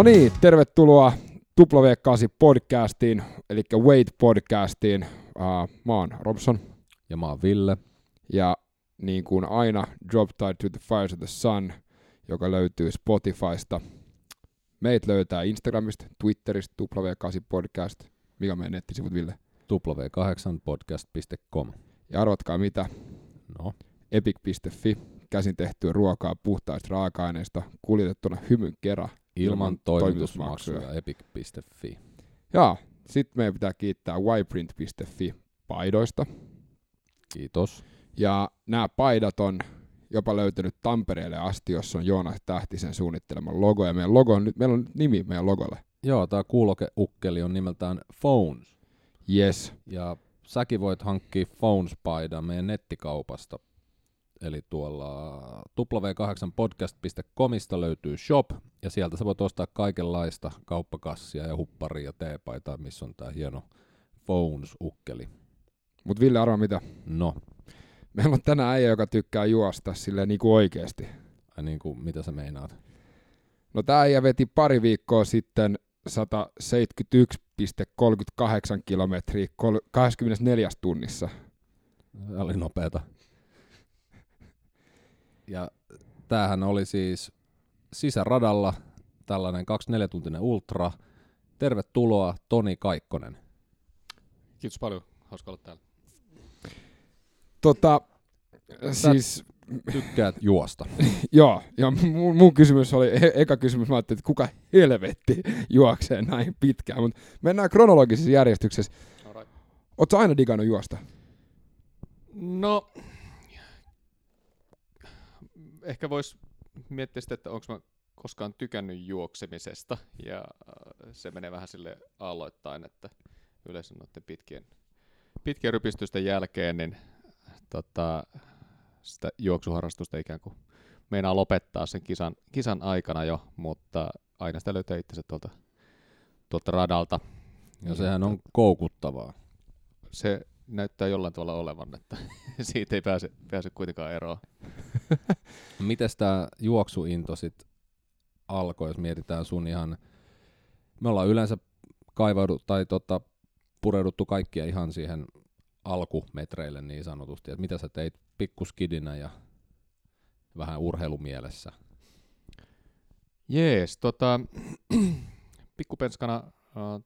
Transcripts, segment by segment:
No niin, tervetuloa W8 podcastiin, eli Wait podcastiin. Uh, mä oon Robson. Ja mä oon Ville. Ja niin kuin aina, Drop Tide to the Fires of the Sun, joka löytyy Spotifysta. Meitä löytää Instagramista, Twitteristä, W8 podcast. Mikä meidän nettisivut, Ville? w8podcast.com. Ja arvatkaa mitä? No. Epic.fi, käsin tehtyä ruokaa puhtaista raaka-aineista, kuljetettuna hymyn kerran ilman toimitusmaksuja epic.fi. Ja sitten meidän pitää kiittää yprint.fi paidoista. Kiitos. Ja nämä paidat on jopa löytynyt Tampereelle asti, jossa on Joonas Tähtisen suunnittelema logo. Ja meidän logo on nyt, meillä on nyt nimi meidän logolle. Joo, tämä kuulokeukkeli on nimeltään Phones. Yes. Ja säkin voit hankkia Phones-paidan meidän nettikaupasta Eli tuolla w8podcast.comista löytyy shop, ja sieltä sä voit ostaa kaikenlaista kauppakassia ja hupparia ja teepaitaa, missä on tää hieno Phones-ukkeli. Mut Ville, arva mitä? No. Meillä on tänään äijä, joka tykkää juosta silleen niinku oikeesti. Ai niin kuin, mitä sä meinaat? No tää äijä veti pari viikkoa sitten 171,38 kilometriä 24 tunnissa. Se oli nopeeta. Ja tämähän oli siis sisäradalla tällainen 24-tuntinen ultra. Tervetuloa Toni Kaikkonen. Kiitos paljon, hauska olla täällä. Tota, siis... Tykkäät juosta. joo, ja mun, mun kysymys oli, e- eka kysymys, mä ajattelin, että kuka helvetti juoksee näin pitkään, mutta mennään kronologisessa järjestyksessä. Right. Oletko aina digannut juosta? No, ehkä voisi miettiä sitä, että onko mä koskaan tykännyt juoksemisesta, ja äh, se menee vähän sille aloittain, että yleensä noiden pitkien, pitkien rypistysten jälkeen, niin tota, sitä juoksuharrastusta ikään kuin meinaa lopettaa sen kisan, kisan aikana jo, mutta aina sitä löytää itse tuolta, tuolta radalta. Ja sehän on koukuttavaa. Se näyttää jollain tavalla olevan, että siitä ei pääse, pääse kuitenkaan eroon. Miten tämä juoksuinto sitten alkoi, jos mietitään sun ihan, me ollaan yleensä kaivaudut tai tota, pureuduttu kaikkia ihan siihen alkumetreille niin sanotusti, että mitä sä teit pikkuskidinä ja vähän urheilumielessä? Jees, tota, pikkupenskana uh,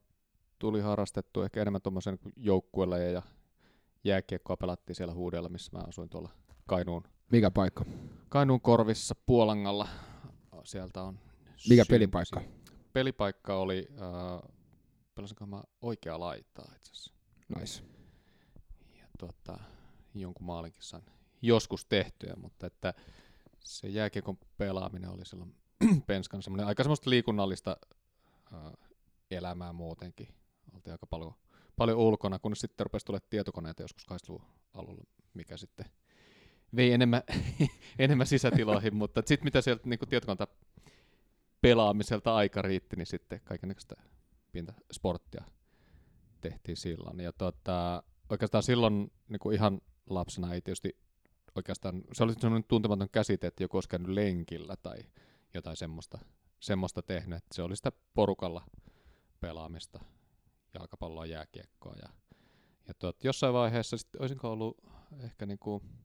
tuli harrastettu ehkä enemmän tuommoisen joukkueella ja jääkiekkoa pelattiin siellä huudella, missä mä asuin tuolla Kainuun. Mikä paikka? Kainuun korvissa Puolangalla. Sieltä on Mikä syntysi. pelipaikka? Pelipaikka oli, äh, pelasinko mä oikea laitaa itse asiassa. Nice. Ja tuota, jonkun maalinkin sain joskus tehtyä, mutta että se jääkiekon pelaaminen oli silloin penskan semmoinen aika semmoista liikunnallista äh, elämää muutenkin. Oltiin aika paljon paljon ulkona, kun sitten rupesi tulemaan tietokoneita joskus 80 alulla, mikä sitten vei enemmän, enemmän sisätiloihin, mutta sitten mitä sieltä niin tietokonta pelaamiselta aika riitti, niin sitten kaikenlaista pientä sporttia tehtiin silloin. Ja tota, oikeastaan silloin niin kuin ihan lapsena ei tietysti oikeastaan, se oli sellainen tuntematon käsite, että joku olisi käynyt lenkillä tai jotain semmoista, semmoista tehnyt. Että se oli sitä porukalla pelaamista jalkapalloa, jääkiekkoa. Ja, ja tuot, jossain vaiheessa sitten olisinko ollut ehkä niinku kolme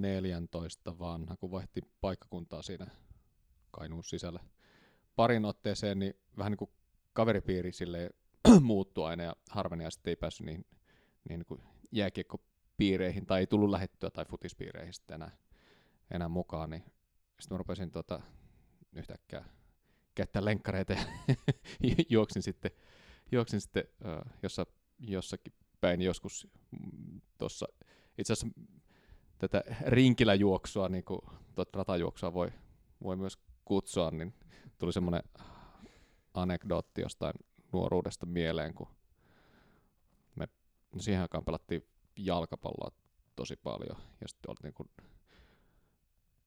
14 vanha, kun vaihti paikkakuntaa siinä Kainuun sisällä. Parin otteeseen, niin vähän niin kuin kaveripiiri sille muuttui aina ja harveni ja sitten ei päässyt niin, niin, niin kuin jääkiekkopiireihin tai ei tullut lähettyä tai futispiireihin sitten enää, enää mukaan, niin sitten mä rupesin tota, yhtäkkiä käyttää lenkkareita ja juoksin sitten, juoksin sitten uh, jossa, jossakin päin joskus mm, tuossa itse asiassa tätä rinkiläjuoksua, niin kuin tuota ratajuoksua voi, voi myös kutsua, niin tuli semmoinen anekdootti jostain nuoruudesta mieleen, kun me no siihen aikaan pelattiin jalkapalloa tosi paljon, ja sitten oltiin niin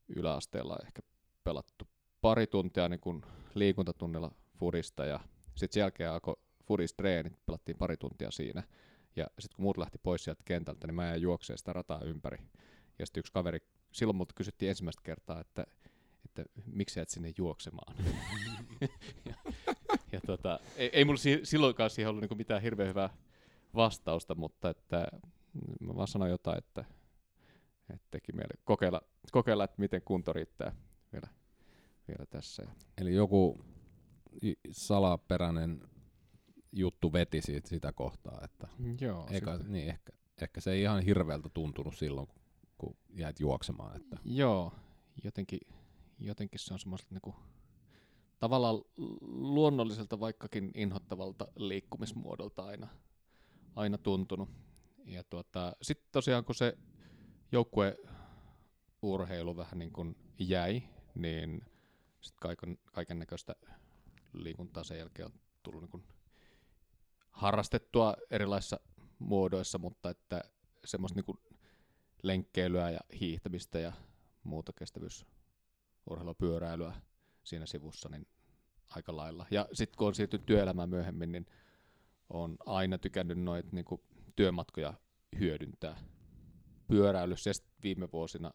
yläasteella ehkä pelattu pari tuntia niin kuin liikuntatunnilla fudista ja sitten sen jälkeen alkoi fudistreenit, pelattiin pari tuntia siinä. Ja sitten kun muut lähti pois sieltä kentältä, niin mä jäin juokseen sitä rataa ympäri. Ja sitten yksi kaveri, silloin multa kysyttiin ensimmäistä kertaa, että että miksi et sinne juoksemaan. ja, ja tota, ei, ei mulla si- silloinkaan siihen ollut niinku mitään hirveän hyvää vastausta, mutta että mä vaan sanoin jotain, että, että teki mieli kokeilla, kokeilla, että miten kunto riittää vielä, vielä tässä. Eli joku salaperäinen juttu veti siitä sitä kohtaa, että Joo, eikä, niin ehkä, ehkä se ei ihan hirveältä tuntunut silloin, kun, kun jäit juoksemaan. Että. Joo, jotenkin, jotenkin se on semmoiselta niinku, tavallaan luonnolliselta vaikkakin inhottavalta liikkumismuodolta aina, aina tuntunut. Ja tuota, sitten tosiaan kun se joukkueurheilu vähän niin kuin jäi, niin sitten kaiken, kaiken näköistä liikuntaa sen jälkeen on tullut niin kuin harrastettua erilaisissa muodoissa, mutta että semmoista niin kuin lenkkeilyä ja hiihtämistä ja muuta kestävyysurheilua, pyöräilyä siinä sivussa, niin aika lailla. Ja sitten kun on siirtynyt työelämään myöhemmin, niin on aina tykännyt noita niin työmatkoja hyödyntää pyöräilyssä. Ja viime vuosina,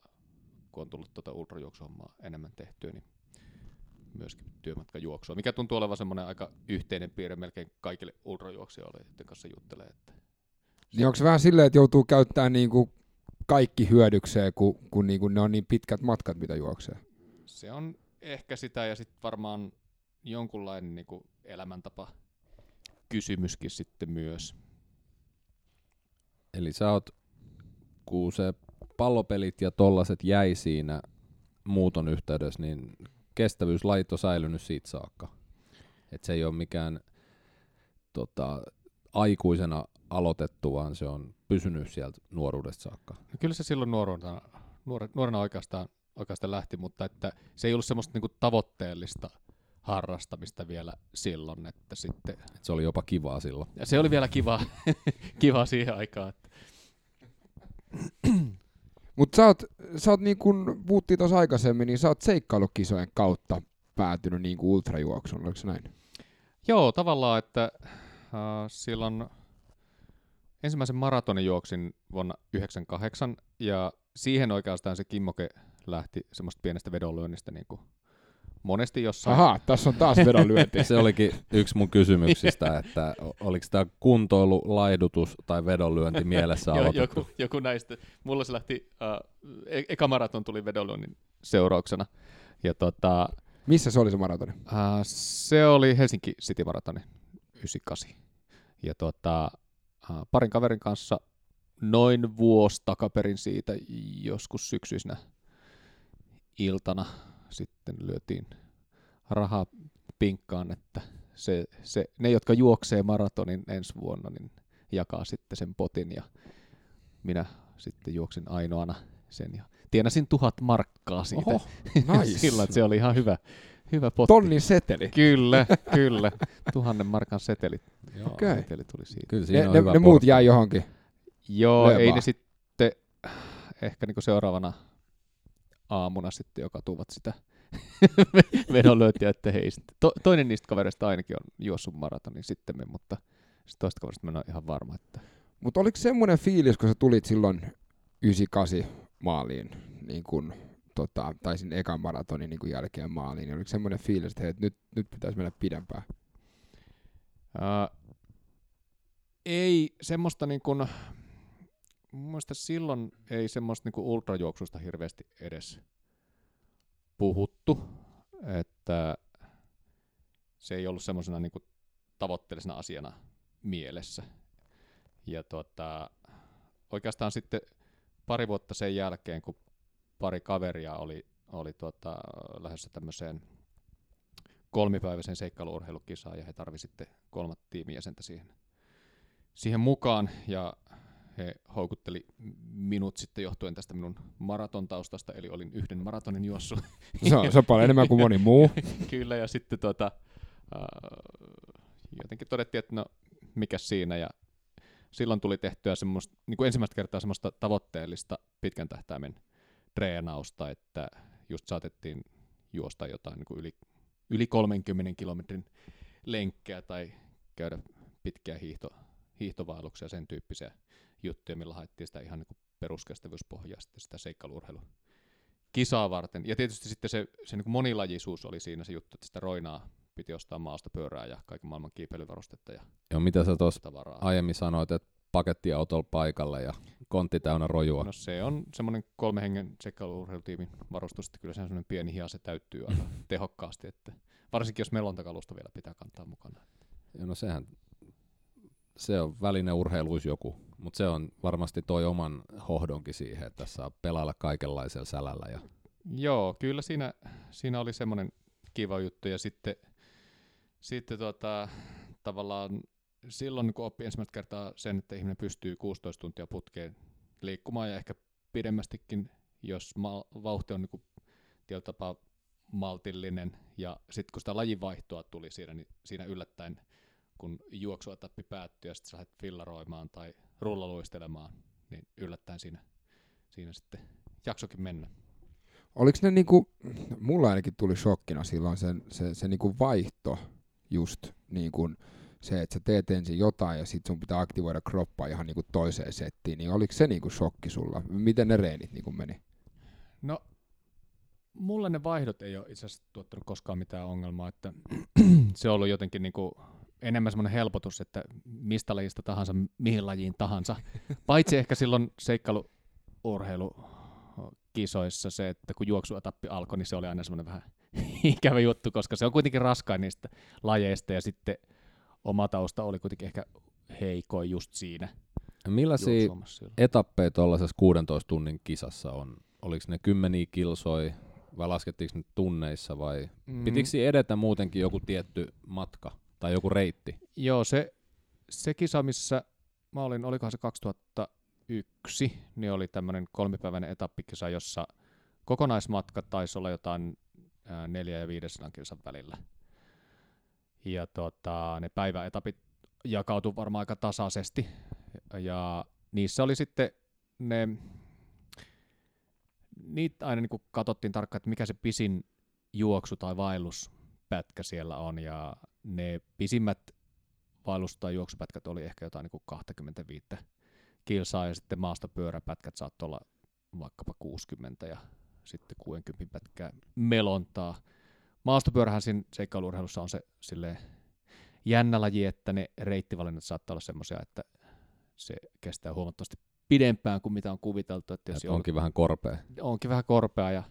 kun on tullut tuota ultrajuoksuhommaa enemmän tehtyä, niin myöskin työmatkajuoksua, mikä tuntuu olevan semmoinen aika yhteinen piirre melkein kaikille ultrajuoksijoille, joiden kanssa juttelee. Että Niin onko se vähän silleen, että joutuu käyttämään niinku kaikki hyödykseen, kun, kun niinku ne on niin pitkät matkat, mitä juoksee? Se on ehkä sitä ja sitten varmaan jonkunlainen niin kuin elämäntapa kysymyskin sitten myös. Eli sä oot, kun se pallopelit ja tollaset jäi siinä muuton yhteydessä, niin kestävyyslajit on säilynyt siitä saakka. Et se ei ole mikään tota, aikuisena aloitettu, vaan se on pysynyt sieltä nuoruudesta saakka. No kyllä se silloin nuorena, nuore, nuorena oikeastaan, oikeastaan lähti, mutta että se ei ollut semmoista niin kuin tavoitteellista harrastamista vielä silloin, että sitten, Et se oli jopa kivaa silloin. ja se oli vielä kiva, kiva siihen aikaan, että Mutta sä oot, sä oot niin kuin puhuttiin tuossa aikaisemmin, niin sä oot seikkailukisojen kautta päätynyt niin kuin ultrajuoksuun, oliko se näin? Joo, tavallaan, että äh, silloin ensimmäisen maratonin juoksin vuonna 98 ja siihen oikeastaan se kimmoke lähti semmoista pienestä vedonlyönnistä niin kuin monesti jossain. Ahaa, tässä on taas vedonlyönti. Se olikin yksi mun kysymyksistä, että oliko tämä kuntoilu, laidutus tai vedonlyönti mielessä Jo, aloitettu. joku, joku näistä. Mulla se lähti, uh, e- eka maraton tuli vedonlyönnin seurauksena. Ja tota, Missä se oli se maratoni? uh, se oli Helsinki City Maratoni 98. Ja tota, parin kaverin kanssa noin vuosi takaperin siitä joskus syksyisenä iltana sitten lyötiin rahaa pinkkaan, että se, se, ne, jotka juoksee maratonin ensi vuonna, niin jakaa sitten sen potin ja minä sitten juoksin ainoana sen ja tienasin tuhat markkaa siitä. Oho, nice. Sillä että se oli ihan hyvä, hyvä potti. Tonnin seteli. Kyllä, kyllä. Tuhannen markan seteli, Joo. Okei. seteli tuli siitä. Kyllä siinä Ne, on ne, hyvä ne muut jäi johonkin. Joo, ei Levaa. ne sitten ehkä niinku seuraavana aamuna sitten jo katuvat sitä vedonlyöntiä, että hei, sitten to, toinen niistä kavereista ainakin on juossut maratonin sitten, mutta sitten toista kaverista mä en ole ihan varma, että Mutta oliko semmoinen fiilis, kun sä tulit silloin 98 maaliin, niin kun, tota, tai sinne ekan maratonin niin kun jälkeen maaliin, niin oliko semmoinen fiilis, että hei, et nyt, nyt pitäisi mennä pidempään? Ää, ei semmoista niin kuin, mun silloin ei semmoista niin kuin ultrajuoksusta hirveästi edes puhuttu, että se ei ollut semmoisena niin kuin tavoitteellisena asiana mielessä. Ja tota, oikeastaan sitten pari vuotta sen jälkeen, kun pari kaveria oli, oli tota, lähdössä tämmöiseen kolmipäiväisen seikkailuurheilukisaan ja he tarvi sitten kolmatta tiimijäsentä siihen, siihen mukaan ja he houkutteli minut sitten johtuen tästä minun maratontaustasta, eli olin yhden maratonin juossut. Se on, se on paljon enemmän kuin moni muu. Kyllä, ja sitten äh, jotenkin todettiin, että no mikä siinä, ja silloin tuli tehtyä semmoista, niin kuin ensimmäistä kertaa semmoista tavoitteellista pitkän tähtäimen treenausta, että just saatettiin juosta jotain niin kuin yli, yli 30 kilometrin lenkkejä tai käydä pitkiä hiihto, hiihtovaelluksia, sen tyyppisiä juttuja, millä haettiin sitä ihan niin peruskestävyyspohjaa, sitten sitä seikkailuurheilu kisaa varten. Ja tietysti sitten se, se niin monilajisuus oli siinä se juttu, että sitä roinaa piti ostaa maasta pyörää ja kaiken maailman kiipeilyvarustetta ja Joo, mitä sä tuossa aiemmin sanoit, että pakettiautolla paikalle ja kontti täynnä rojua. No se on semmoinen kolme hengen seikkailuurheilutiimin varustus, että kyllä se on semmoinen pieni hia, se täyttyy aika tehokkaasti, että varsinkin jos melontakalusta vielä pitää kantaa mukana. Ja no sehän, se on välineurheiluus joku, mutta se on varmasti toi oman hohdonkin siihen, että saa pelailla kaikenlaisella sälällä. Ja Joo, kyllä siinä, siinä oli semmoinen kiva juttu ja sitten, sitten tota, tavallaan silloin kun oppi ensimmäistä kertaa sen, että ihminen pystyy 16 tuntia putkeen liikkumaan ja ehkä pidemmästikin, jos ma- vauhti on niin tietyllä tapaa maltillinen ja sitten kun sitä lajinvaihtoa tuli siinä, niin siinä yllättäen kun juoksuetappi päättyi ja sitten sä lähdet fillaroimaan tai rullaluistelemaan, niin yllättäen siinä, siinä sitten jaksokin mennä. Oliko ne niinku, mulla ainakin tuli shokkina silloin se, se, se niinku vaihto just niin kuin se, että sä teet ensin jotain ja sit sun pitää aktivoida kroppaa ihan niinku toiseen settiin, niin oliko se niinku shokki sulla? Miten ne reenit niinku meni? No, mulle ne vaihdot ei ole itse asiassa tuottanut koskaan mitään ongelmaa, että se on ollut jotenkin niinku enemmän semmoinen helpotus, että mistä lajista tahansa, mihin lajiin tahansa. Paitsi ehkä silloin seikkailuurheilukisoissa se, että kun juoksuetappi alkoi, niin se oli aina semmoinen vähän ikävä juttu, koska se on kuitenkin raskain niistä lajeista ja sitten oma tausta oli kuitenkin ehkä heikoin just siinä. millaisia etappeja tuollaisessa 16 tunnin kisassa on? Oliko ne kymmeniä kilsoi vai laskettiinko ne tunneissa vai Mm. pitikö edetä muutenkin joku tietty matka tai joku reitti? Joo, se, se kisa, missä mä olin, olikohan se 2001, niin oli tämmöinen kolmipäiväinen etappikisa, jossa kokonaismatka taisi olla jotain neljä ja 500 kilsan välillä. Ja tota, ne päiväetapit jakautu varmaan aika tasaisesti. Ja niissä oli sitten ne, niitä aina niin katsottiin tarkkaan, että mikä se pisin juoksu tai vaelluspätkä siellä on. Ja ne pisimmät vaellus- tai juoksupätkät oli ehkä jotain niin kuin 25 kilsaa ja sitten maastopyöräpätkät saattoi olla vaikkapa 60 ja sitten 60 pätkää melontaa. Maastopyörähän siinä seikkailuurheilussa on se silleen jännä laji, että ne reittivalinnat saattaa olla semmoisia, että se kestää huomattavasti pidempään kuin mitä on kuviteltu. Että jos Et joudut- onkin vähän korpea. onkin vähän korpea ja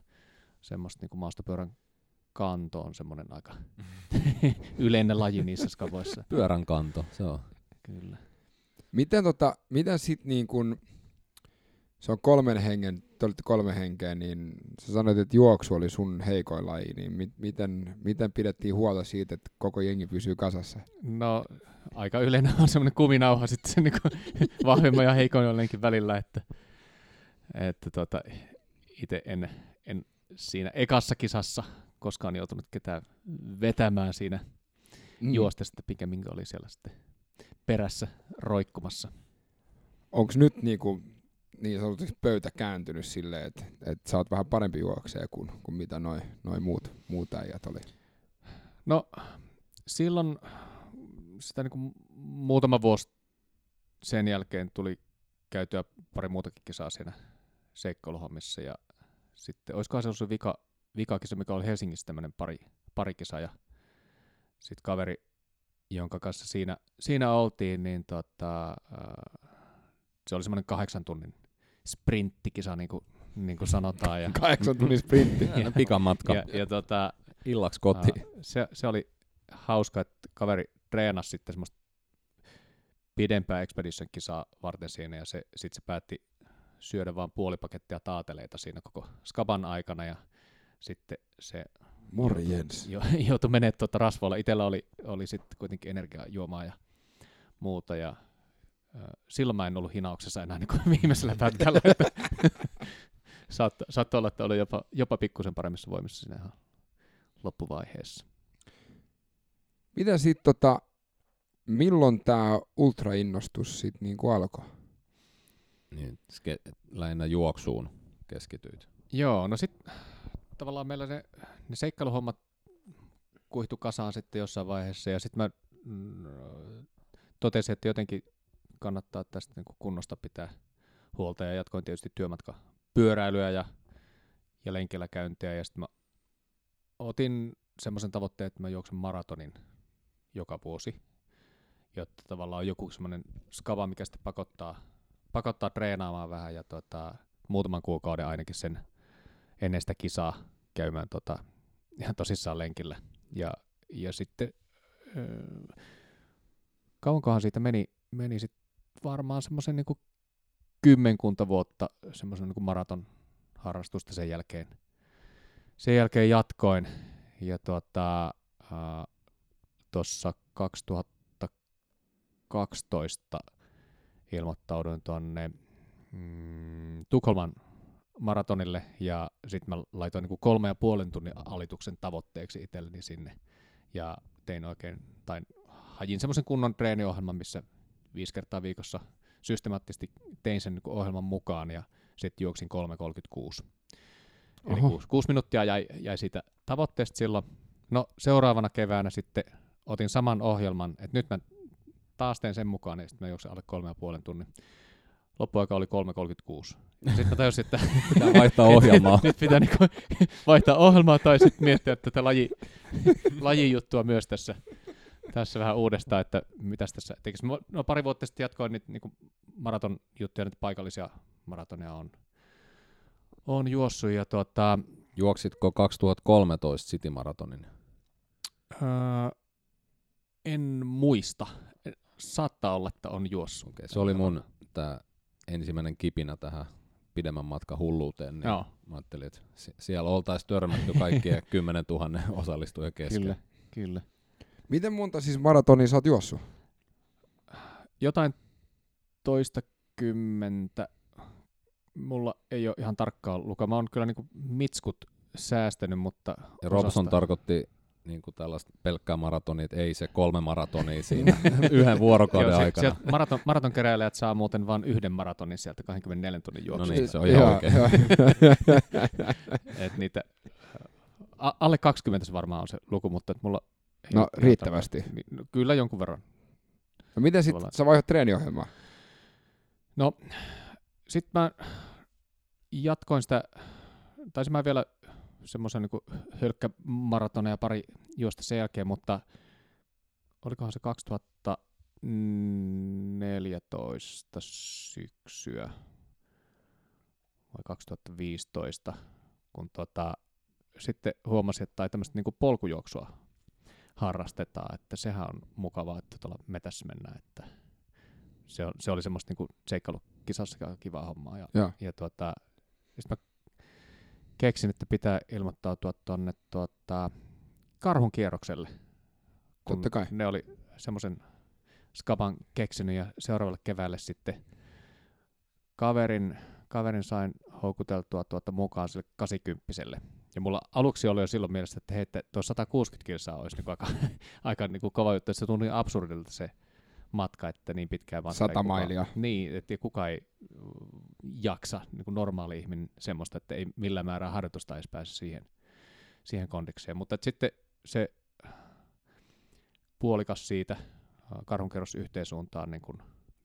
semmoista niin kuin maastopyörän kanto on semmoinen aika yleinen laji niissä skavoissa. Pyörän kanto, se on. Kyllä. Miten, tota, miten sit niin kun, se on kolmen hengen, te olitte kolme henkeä, niin sä sanoit, että juoksu oli sun heikoin laji, niin mi- miten, miten pidettiin huolta siitä, että koko jengi pysyy kasassa? No aika yleinen on semmoinen kuminauha sitten niin vahvemman ja heikoin lenkin välillä, että, että tota, itse en, en siinä ekassa kisassa koskaan joutunut ketään vetämään siinä mm. juostesta, pikemminkin oli siellä sitten perässä roikkumassa. Onko nyt niin, kuin, niin sanotusti pöytä kääntynyt silleen, että, että sä oot vähän parempi juokseja kuin, kuin mitä noin noi muut, muut äijät oli? No silloin sitä niin kuin muutama vuosi sen jälkeen tuli käytyä pari muutakin kisaa siinä seikkailuhommissa ja sitten olisikohan se ollut se vika, vikakisa, mikä oli Helsingissä tämmöinen pari, parikisa ja sitten kaveri, jonka kanssa siinä, siinä oltiin, niin tota, äh, se oli semmoinen kahdeksan tunnin sprinttikisa, niin kuin, niin kuin sanotaan. Ja, Kahdeksan tunnin sprintti. Ja, pikamatka. ja, ja tota, Illaksi kotiin. Se, se oli hauska, että kaveri treenasi sitten semmoista pidempää expedition kisaa varten siinä ja se, sitten se päätti syödä vain puoli pakettia taateleita siinä koko skaban aikana ja sitten se Morjens. jo, joutui menemään tuota rasvoilla. Itellä oli, oli sitten kuitenkin energiajuomaa ja muuta ja ö, silloin mä en ollut hinauksessa enää niin kuin viimeisellä pätkällä. että Saattoi saatto olla, että oli jopa, jopa pikkusen paremmissa voimissa siinä ihan loppuvaiheessa. Miten sitten tota, milloin tämä ultrainnostus sitten niinku alkoi? Niin, ske- lähinnä juoksuun keskityit. Joo, no sitten tavallaan meillä ne, ne seikkailuhommat kuihtu kasaan sitten jossain vaiheessa ja sitten mä mm, totesin, että jotenkin kannattaa tästä niin kunnosta pitää huolta ja jatkoin tietysti työmatka pyöräilyä ja, ja lenkillä käyntiä. Ja sitten mä otin semmoisen tavoitteen, että mä juoksen maratonin joka vuosi, jotta tavallaan on joku semmoinen skava, mikä sitten pakottaa, pakottaa treenaamaan vähän ja tota, muutaman kuukauden ainakin sen ennen sitä kisaa käymään tota, ihan tosissaan lenkillä. Ja, ja sitten öö, kauankohan siitä meni, meni sit varmaan semmoisen niin kymmenkunta vuotta semmoisen niin maraton harrastusta sen jälkeen. Sen jälkeen jatkoin ja tuota, tuossa 2012 ilmoittauduin tuonne mm, Tukholman maratonille ja sitten mä laitoin niin kolme ja puolen tunnin alituksen tavoitteeksi itselleni sinne ja tein oikein, tai hajin semmoisen kunnon treeniohjelman, missä viisi kertaa viikossa systemaattisesti tein sen niin ohjelman mukaan ja sitten juoksin 3.36. Eli kuusi, kuusi minuuttia jäi, jäi siitä tavoitteesta silloin. No seuraavana keväänä sitten otin saman ohjelman, että nyt mä taas teen sen mukaan, ja sitten mä juoksin alle kolme ja puolen tunnin. Loppuaika oli 3.36. Sitten mä tajusin, että pitää vaihtaa ohjelmaa. nyt, nyt pitää niinku vaihtaa ohjelmaa tai sitten miettiä tätä laji, lajijuttua myös tässä, tässä vähän uudestaan, että mitä tässä tekisi. No pari vuotta sitten jatkoin niitä niin maraton juttuja, nyt paikallisia maratoneja on, on juossut. Ja tuota, Juoksitko 2013 City Maratonin? Öö, en muista. Saattaa olla, että on juossut. Okay, se oli mun tää ensimmäinen kipinä tähän pidemmän matkan hulluuteen, niin Joo. mä ajattelin, että siellä oltaisiin törmätty kaikkien 10 000 osallistujan kesken. Kyllä, kyllä. Miten monta siis maratonia sä oot juossut? Jotain toista kymmentä. Mulla ei ole ihan tarkkaa lukua. Mä oon kyllä niinku mitskut säästänyt, mutta... Ja Robson tarkoitti niin kuin tällaista pelkkää maratonia, että ei se kolme maratonia siinä yhden vuorokauden Joo, se, aikana. Sieltä maraton, maratonkeräilijät saa muuten vain yhden maratonin sieltä 24 tunnin juoksusta. No niin, se on ihan oikein. et niitä, a, alle 20 se varmaan on se luku, mutta mulla No riittävästi. Tarpeen. Niin, no, kyllä jonkun verran. No miten sitten sä vaihdat treeniohjelmaa? No, sitten mä jatkoin sitä, taisin mä vielä semmoisen niin hölkkämaratoneja pari juosta sen jälkeen, mutta olikohan se 2014 syksyä vai 2015, kun tota, sitten huomasin, että tai tämmöistä niin polkujuoksua harrastetaan, että sehän on mukavaa, että tuolla metässä mennään, että se, on, se oli semmoista niin seikkailukisassa kivaa hommaa. Ja, ja. ja tuota, sitten mä keksin, että pitää ilmoittautua tuonne tuota, karhun kierrokselle. Totta kai. Ne oli semmoisen skaban keksinyt ja seuraavalle keväälle sitten kaverin, kaverin sain houkuteltua tuota mukaan sille 80 ja mulla aluksi oli jo silloin mielessä, että hei, tuo 160 kilsaa olisi niin aika, aika niin kuin kova juttu, että se tuntui niin absurdilta se matka, että niin pitkään matka. Sata mailia. Niin, että kuka ei jaksa, niin kuin normaali ihminen, semmoista, että ei millään määrää harjoitusta edes pääse siihen, siihen kondikseen. Mutta sitten se puolikas siitä karhunkerros yhteen suuntaan niin kuin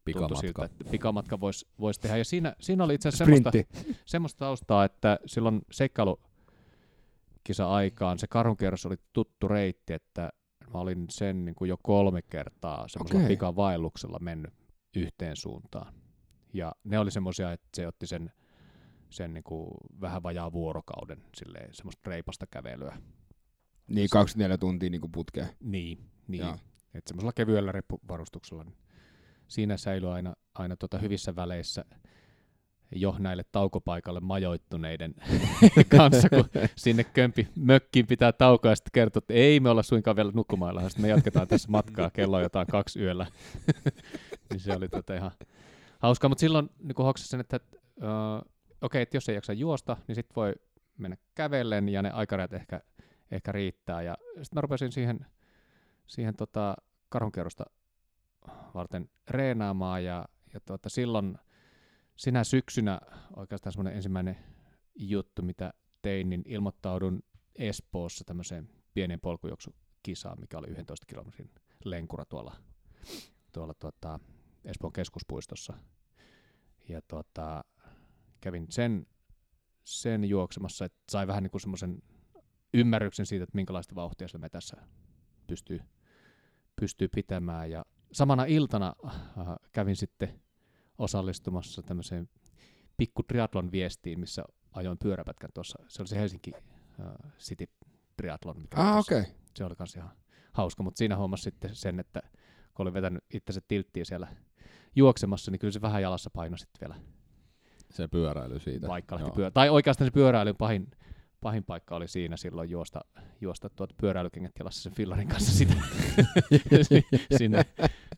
pikamatka. Siltä, että pikamatka voisi vois tehdä. Ja siinä, siinä oli itse asiassa semmoista, semmoista taustaa, että silloin seikkailu kisa-aikaan se karhunkierros oli tuttu reitti, että mä olin sen niin kuin jo kolme kertaa semmoisella okay. pikavaelluksella mennyt yhteen suuntaan. Ja ne oli semmoisia, että se otti sen, sen niin kuin vähän vajaa vuorokauden silleen, semmoista reipasta kävelyä. Niin, 24 tuntia niin kuin putkeen. Niin, niin. että semmoisella kevyellä reppuvarustuksella. Niin siinä säilyi aina, aina tota hyvissä väleissä jo näille taukopaikalle majoittuneiden kanssa, kun sinne kömpi mökkiin pitää taukoa ja sitten kertoa, että ei me olla suinkaan vielä nukkumailla, sitten me jatketaan tässä matkaa, kello jotain kaksi yöllä. niin se oli tota ihan hauskaa, mutta silloin niin hoksasin sen, että uh, okei, okay, että jos ei jaksa juosta, niin sitten voi mennä kävellen ja ne aikarajat ehkä, ehkä riittää. Ja sitten mä rupesin siihen, siihen tota karhunkierrosta varten reenaamaan ja, ja tuota, silloin sinä syksynä oikeastaan semmoinen ensimmäinen juttu, mitä tein, niin ilmoittaudun Espoossa tämmöiseen pieneen polkujuoksukisaan, mikä oli 11 kilometrin lenkura tuolla, tuolla tuota, Espoon keskuspuistossa. Ja tuota, kävin sen, sen juoksemassa, että sai vähän niin kuin semmoisen ymmärryksen siitä, että minkälaista vauhtia se metässä pystyy, pystyy pitämään. Ja samana iltana äh, kävin sitten osallistumassa tämmöiseen pikku triatlon viestiin, missä ajoin pyöräpätkän tuossa. Se oli se Helsinki uh, City Triathlon. Mikä Ah, okei. Okay. Se oli kans ihan hauska, mutta siinä huomasi sitten sen, että kun oli vetänyt itsensä tilttiin siellä juoksemassa, niin kyllä se vähän jalassa painoi sitten vielä, Se pyöräily siitä. vaikka lähti pyörä. Tai oikeastaan se pyöräilyn pahin, pahin paikka oli siinä silloin juosta, juosta tuot pyöräilykengät jalassa sen fillarin kanssa sitä, sinne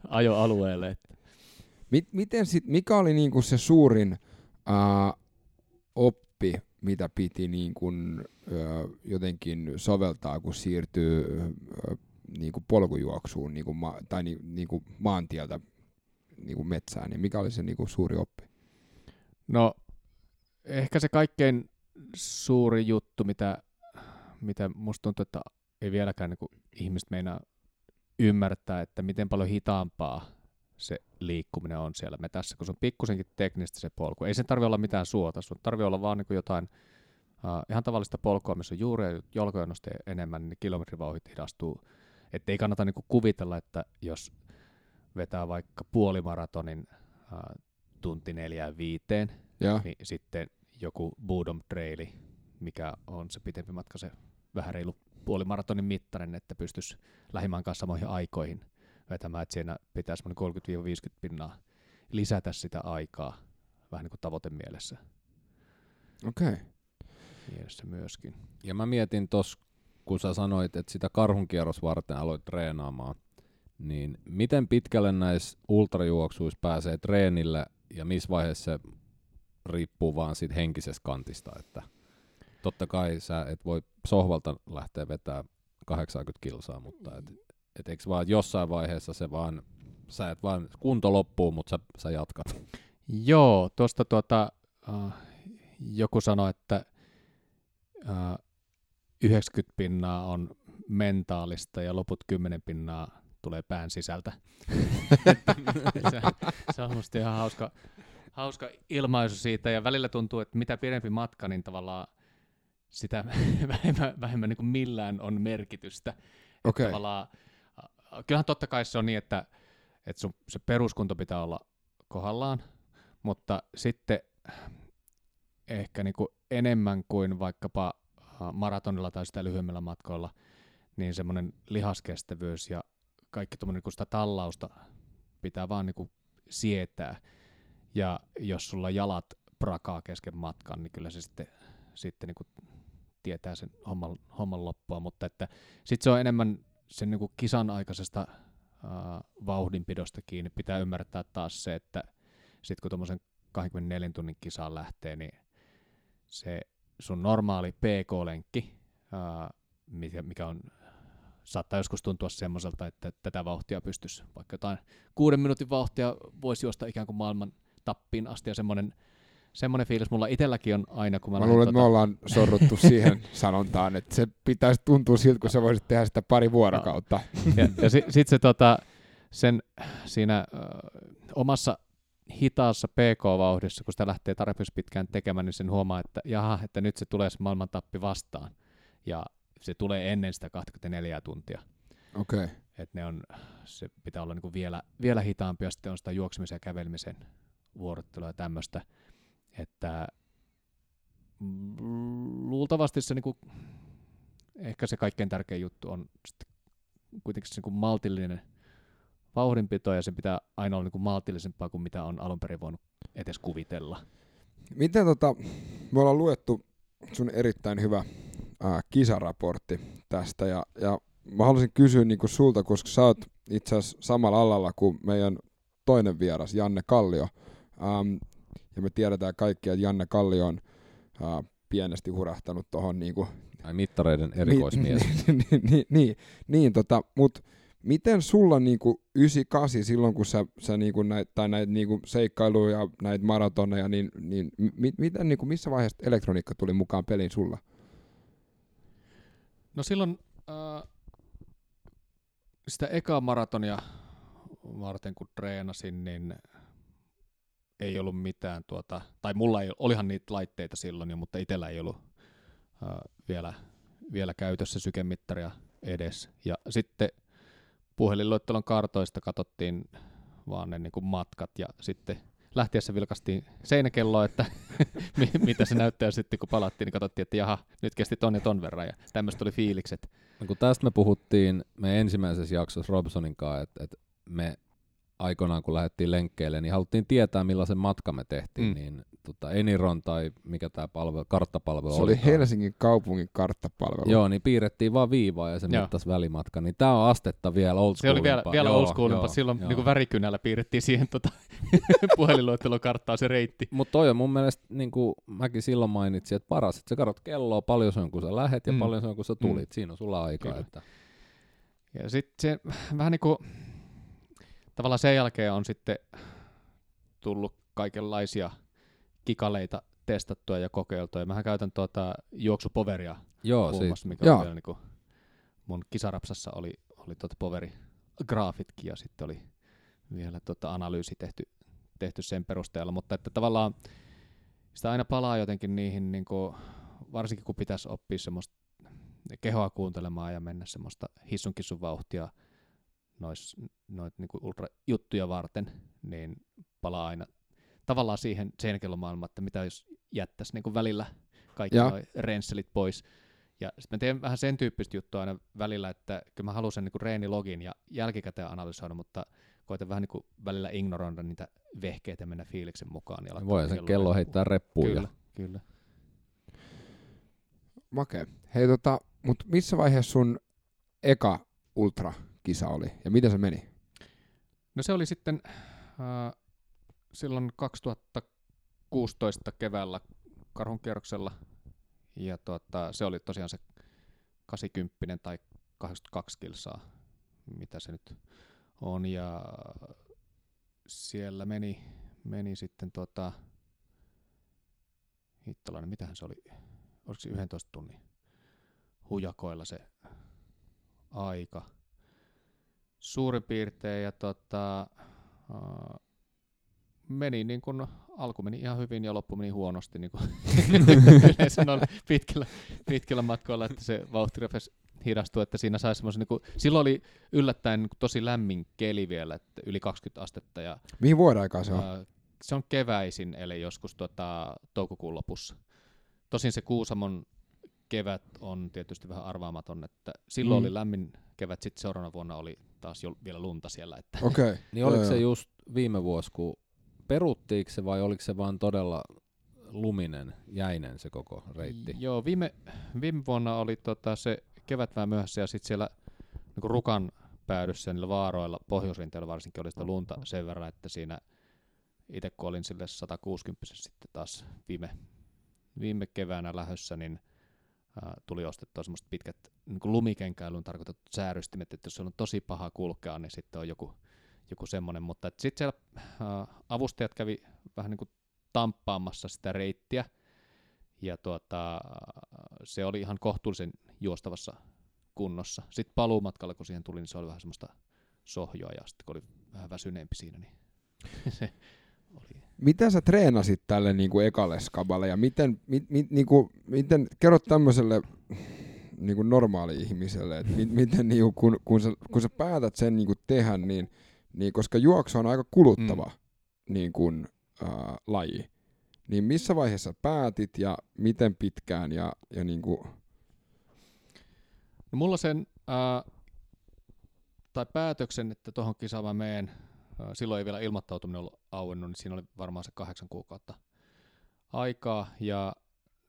ajoalueelle. että Mit, miten sit, mikä oli niinku se suurin ää, oppi, mitä piti niinku, ö, jotenkin soveltaa, kun siirtyy ö, niinku polkujuoksuun niinku ma, tai ni, niinku maantieltä niinku metsään, niin mikä oli se niinku suuri oppi? No, ehkä se kaikkein suuri juttu, mitä, mitä musta tuntuu, että ei vieläkään niin ihmiset meinaa ymmärtää, että miten paljon hitaampaa se liikkuminen on siellä metässä, kun se on pikkusenkin teknistä se polku. Ei sen tarvi olla mitään suota, sun tarvii olla vaan niin jotain uh, ihan tavallista polkua, missä on juuri jalkoja nostee enemmän, niin kilometrivauhit hidastuu. Että ei kannata niin kuvitella, että jos vetää vaikka puolimaratonin uh, tunti neljään viiteen, Ja, niin sitten joku Budom Traili, mikä on se pitempi matka, se vähän reilu puoli maratonin mittainen, että pystyisi lähimään kanssa samoihin aikoihin vetämään, että siinä pitää semmoinen 30-50 pinnaa lisätä sitä aikaa vähän niin kuin tavoitemielessä okei. Okay. mielessä myöskin. Ja mä mietin tos, kun sä sanoit, että sitä karhunkierros varten aloit treenaamaan, niin miten pitkälle näissä ultrajuoksuissa pääsee treenille ja missä vaiheessa se riippuu vaan siitä henkisestä kantista, että totta kai sä et voi sohvalta lähteä vetää 80 kilsaa, mutta et, et eikö vaan jossain vaiheessa se vaan, sä et vaan, kunto loppuu, mutta sä, sä jatkat. Joo, tuosta tuota, uh, joku sanoi, että uh, 90 pinnaa on mentaalista ja loput 10 pinnaa tulee pään sisältä. se, se on musta ihan hauska, hauska ilmaisu siitä ja välillä tuntuu, että mitä pidempi matka, niin tavallaan sitä vähemmän, vähemmän niin kuin millään on merkitystä. Okei. Tavallaan, äh, kyllähän totta kai se on niin, että, että sun, se peruskunto pitää olla kohdallaan, mutta sitten ehkä niin kuin enemmän kuin vaikkapa maratonilla tai sitä lyhyemmillä matkoilla, niin semmoinen lihaskestävyys ja kaikki tuommoinen niin sitä tallausta pitää vaan niin kuin sietää. Ja jos sulla jalat prakaa kesken matkan, niin kyllä se sitten, sitten niin kuin tietää sen homman, homman loppua, mutta että sitten se on enemmän sen niin kuin kisan aikaisesta äh, vauhdinpidosta kiinni. Pitää ymmärtää taas se, että sitten kun tuommoisen 24 tunnin kisaan lähtee, niin se sun normaali PK-lenkki, ää, mikä, mikä on, saattaa joskus tuntua semmoiselta, että tätä vauhtia pystyisi, vaikka jotain kuuden minuutin vauhtia voisi juosta ikään kuin maailman tappiin asti, ja semmoinen, semmoinen fiilis mulla itselläkin on aina, kun mä, Mä luulen, että me tota- ollaan sorruttu siihen sanontaan, että se pitäisi tuntua siltä, kun sä voisit tehdä sitä pari vuorokautta. ja, ja si, sitten se tota, sen siinä ö, omassa hitaassa PK-vauhdissa, kun sitä lähtee tarpeeksi pitkään tekemään, niin sen huomaa, että jaha, että nyt se tulee se maailman tappi vastaan. Ja se tulee ennen sitä 24 tuntia. Okei. Okay. Et ne on, se pitää olla niinku vielä, vielä hitaampia, ja sitten on sitä juoksemisen ja kävelmisen vuorottelua ja tämmöistä. Että luultavasti se niinku, ehkä se kaikkein tärkein juttu on kuitenkin se niinku maltillinen vauhdinpito, ja se pitää aina olla niinku maltillisempaa kuin mitä on alun perin voinut edes kuvitella. Miten tota, me ollaan luettu sun erittäin hyvä ää, kisaraportti tästä ja, ja mä haluaisin kysyä niinku sulta, koska sä oot itse asiassa samalla alalla kuin meidän toinen vieras, Janne Kallio. Ähm, ja me tiedetään kaikki, että Janne Kallio on ää, pienesti hurahtanut tuohon niinku Ai mittareiden erikoismies. niin, niin, niin, niin, niin tota, mut miten sulla niinku 98 silloin, kun sä, sä niinku näit, tai näitä niinku seikkailuja ja näitä maratoneja, niin, niin mi, miten, niinku, missä vaiheessa elektroniikka tuli mukaan peliin sulla? No silloin äh, sitä ekaa maratonia varten kun treenasin, niin ei ollut mitään, tuota, tai mulla ei, olihan niitä laitteita silloin jo, mutta itsellä ei ollut äh, vielä, vielä käytössä sykemittaria edes. Ja sitten puhelinluettelon kartoista katsottiin vaan ne niin kuin matkat ja sitten lähtiessä vilkastiin seinäkelloa, että mitä se näyttää sitten kun palattiin, niin katsottiin, että jaha, nyt kesti ton ja ton verran ja tämmöistä oli fiilikset. No kun tästä me puhuttiin me ensimmäisessä jaksossa Robsonin kanssa, että, että me aikoinaan kun lähdettiin lenkkeelle, niin haluttiin tietää millaisen matka me tehtiin, mm. niin tota Eniron tai mikä tämä palvelu, karttapalvelu Se oli olikaan. Helsingin kaupungin karttapalvelu. Joo, niin piirrettiin vaan viivaa ja se mittasi välimatka, niin tämä on astetta vielä old Se oli vielä, vielä old schoolimpaa, silloin joo. Niin värikynällä piirrettiin siihen tota, puhelinluettelokarttaa se reitti. Mutta toi on mun mielestä, niin kuin mäkin silloin mainitsin, että paras, että sä katsot kelloa, paljon se on kun sä lähet ja mm. paljon se on kun sä tulit, mm. siinä on sulla aikaa. Että... Ja sitten se vähän niin kuin, tavallaan sen jälkeen on sitten tullut kaikenlaisia kikaleita testattua ja kokeiltua. Ja mähän käytän tuota juoksupoveria Joo, muassa, mikä Joo. on vielä niin kuin mun kisarapsassa oli, oli tuota poveri graafitkin ja sitten oli vielä tuota analyysi tehty, tehty sen perusteella, mutta että tavallaan sitä aina palaa jotenkin niihin, niin kuin, varsinkin kun pitäisi oppia semmoista kehoa kuuntelemaan ja mennä semmoista hissunkissun vauhtia nois, noit niin ultra-juttuja varten, niin palaa aina tavallaan siihen seinäkellomaailmaan, että mitä jos jättäisi niin välillä kaikki nuo rensselit pois. Ja sitten mä teen vähän sen tyyppistä juttua aina välillä, että kyllä mä haluan sen niin reenilogin ja jälkikäteen analysoida, mutta koitan vähän niin välillä ignoroida niitä vehkeitä ja mennä fiiliksen mukaan. Ja Voi sen kello heittää reppuun. Kyllä, kyllä. Makee. Hei tota, mutta missä vaiheessa sun eka ultra-kisa oli ja miten se meni? No se oli sitten äh, silloin 2016 keväällä karhun kierroksella. Ja tuota, se oli tosiaan se 80 tai 82 kilsaa, mitä se nyt on. Ja siellä meni, meni sitten tuota, hittalainen, mitähän se oli, oliko se 11 tunnin hujakoilla se aika suurin piirtein. Ja tota, meni niin kuin, alku meni ihan hyvin ja loppu meni huonosti, niin kuin yleensä on pitkällä, pitkällä matkoilla, että se vauhti rupesi hidastua, että siinä sai semmoisen, niin kuin, silloin oli yllättäen niin kuin, tosi lämmin keli vielä, että yli 20 astetta. Ja, Mihin vuoden aikaa se on? Ää, se on keväisin, eli joskus tuota, toukokuun lopussa. Tosin se Kuusamon kevät on tietysti vähän arvaamaton, että silloin mm. oli lämmin kevät, sitten seuraavana vuonna oli taas jo vielä lunta siellä. Että. Okay. niin oliko se just viime vuosi, kun peruttiiko se vai oliko se vaan todella luminen, jäinen se koko reitti? Joo, viime, viime vuonna oli tota se kevät vähän myöhässä ja sitten siellä niin rukan päädyssä niillä vaaroilla, pohjoisrinteillä varsinkin oli sitä lunta sen verran, että siinä itse kun olin sille 160 sitten taas viime, viime keväänä lähössä, niin ää, tuli ostettua semmoista pitkät niin lumikenkäilyyn tarkoitetut säärystimet, että jos on tosi paha kulkea, niin sitten on joku joku semmoinen, mutta sitten siellä äh, avustajat kävi vähän niin kuin tamppaamassa sitä reittiä, ja tuota, se oli ihan kohtuullisen juostavassa kunnossa. Sitten paluumatkalla, kun siihen tuli, niin se oli vähän semmoista sohjoa, ja sitten kun oli vähän väsyneempi siinä, niin se oli... Miten sä treenasit tälle niin kuin ekalle skaballe, ja miten, mit, mit, niin kuin, miten kerrot tämmöiselle niin kuin normaali-ihmiselle, että mit, miten niin kuin, kun, kun, sä, kun sä päätät sen niin kuin tehdä, niin niin koska juoksu on aika kuluttava mm. niin kuin, ää, laji, niin missä vaiheessa päätit ja miten pitkään ja, ja niin kuin... No mulla sen, ää, tai päätöksen, että tuohon kisaan mä meen, silloin ei vielä ilmoittautuminen ollut auennut, niin siinä oli varmaan se kahdeksan kuukautta aikaa, ja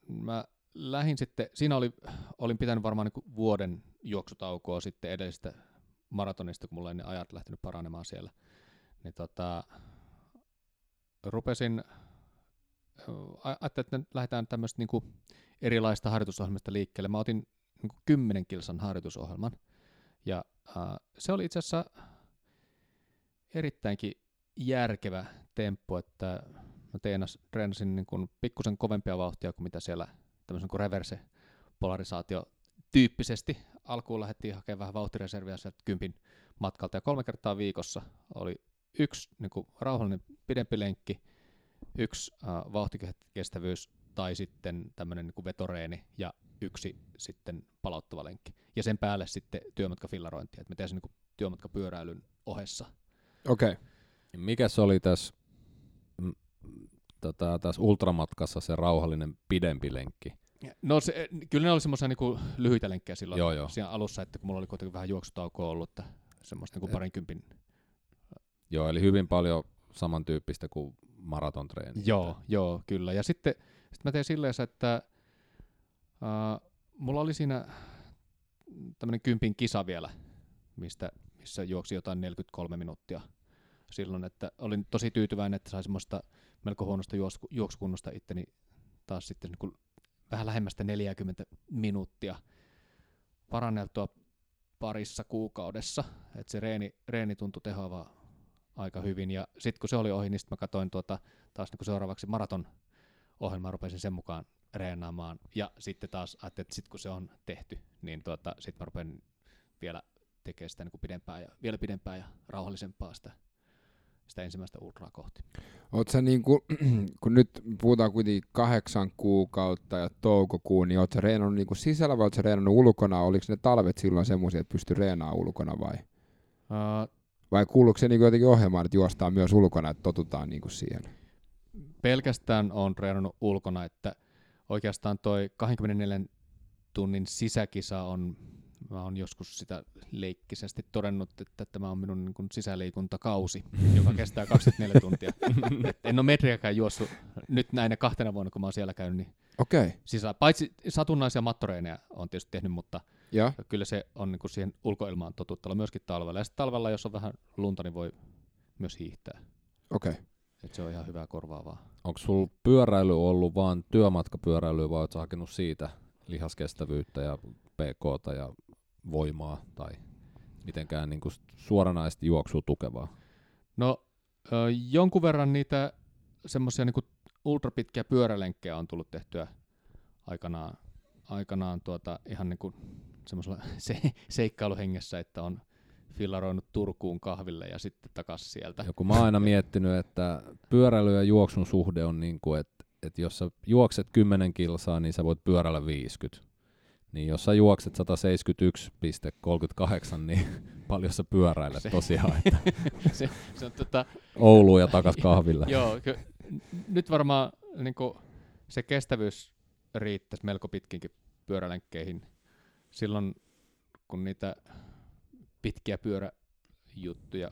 mä lähin sitten, siinä oli, olin pitänyt varmaan niin vuoden juoksutaukoa sitten edellisestä maratonista, kun mulla ei ne ajat lähtenyt paranemaan siellä, niin tota, rupesin, ajattelin, että lähdetään tämmöistä niinku erilaista harjoitusohjelmista liikkeelle. Mä otin niinku 10 kilsan harjoitusohjelman, ja äh, se oli itse asiassa erittäinkin järkevä temppu, että mä teenas, treenasin niin kuin pikkusen kovempia vauhtia kuin mitä siellä tämmöisen kuin reverse polarisaatio tyyppisesti alkuun lähdettiin hakemaan vähän vauhtireserviä sieltä kympin matkalta ja kolme kertaa viikossa oli yksi niin kuin, rauhallinen pidempi lenkki yksi uh, vauhtikestävyys tai sitten tämmöinen niin vetoreeni ja yksi sitten palauttava lenkki. Ja sen päälle sitten työmatkafillarointi, että mä teen sen niin työmatkapyöräilyn ohessa. Okei. Okay. Mikä se oli tässä, m, tota, tässä ultramatkassa se rauhallinen pidempi lenkki? No se, kyllä ne oli semmoisia niin lyhyitä lenkkejä silloin Joo, joo. siinä alussa, että kun mulla oli kuitenkin vähän juoksutaukoa ollut, että semmoista niin Et- parinkympin. Joo, eli hyvin paljon samantyyppistä kuin maratontreeni. Joo, joo, kyllä. Ja sitten sit mä tein silleen, että uh, mulla oli siinä tämmöinen kympin kisa vielä, mistä, missä juoksi jotain 43 minuuttia silloin, että olin tosi tyytyväinen, että sai semmoista melko huonosta juoksukunnosta itteni taas sitten niin kuin vähän lähemmästä 40 minuuttia paranneltua parissa kuukaudessa, että se reeni, reeni tuntui tehoavaa aika hyvin, ja sitten kun se oli ohi, niin sitten mä katsoin tuota, taas niin kuin seuraavaksi maraton ohjelmaa, rupesin sen mukaan reenaamaan, ja sitten taas ajattelin, että sitten kun se on tehty, niin tuota, sitten mä rupean vielä tekemään sitä niin kuin pidempää ja vielä pidempää ja rauhallisempaa sitä, sitä ensimmäistä ultraa kohti. Oot sä niinku, kun nyt puhutaan kuitenkin kahdeksan kuukautta ja toukokuun, niin sä reenannut niinku sisällä vai sä reenannut ulkona? Oliko ne talvet silloin semmoisia, että pystyi reenaamaan ulkona vai? Uh, Vai kuuluuko se niinku jotenkin ohjelmaan, että juostaan myös ulkona, että totutaan niinku siihen? pelkästään on treenannut ulkona, että oikeastaan toi 24 tunnin sisäkisa on, mä oon joskus sitä leikkisesti todennut, että tämä on minun niin kuin sisäliikuntakausi, joka kestää 24 tuntia. En ole metriäkään juossut nyt näinä kahtena vuonna, kun mä oon siellä käynyt, niin Okei. Okay. sisään. Paitsi satunnaisia mattoreeneja on tietysti tehnyt, mutta Ja? kyllä se on niin kuin siihen ulkoilmaan totuttella myöskin talvella. Ja sitten talvella, jos on vähän lunta, niin voi myös hiihtää. Okei. Okay. Et se on ihan hyvää korvaavaa. Onko sulla pyöräily ollut vaan työmatkapyöräilyä vai oletko hakenut siitä lihaskestävyyttä ja pk ja voimaa tai mitenkään niin kuin suoranaisesti juoksua tukevaa? No ö, jonkun verran niitä semmoisia niin ultrapitkiä pyörälenkkejä on tullut tehtyä aikanaan, aikanaan tuota, ihan niin kuin semmoisella se, seikkailuhengessä, että on fillaroinut Turkuun kahville ja sitten takaisin sieltä. Joku mä oon aina miettinyt, että pyöräily ja juoksun suhde on niin kuin, että, että jos sä juokset 10 kilsaa, niin sä voit pyörällä 50. Niin jos sä juokset 171,38, niin paljon sä pyöräilet Se- tosiaan, että se, se on tota, Ouluun ja takas kahville. joo, ky- nyt varmaan niin se kestävyys riittäisi melko pitkinkin pyörälenkkeihin. Silloin kun niitä pitkiä pyöräjuttuja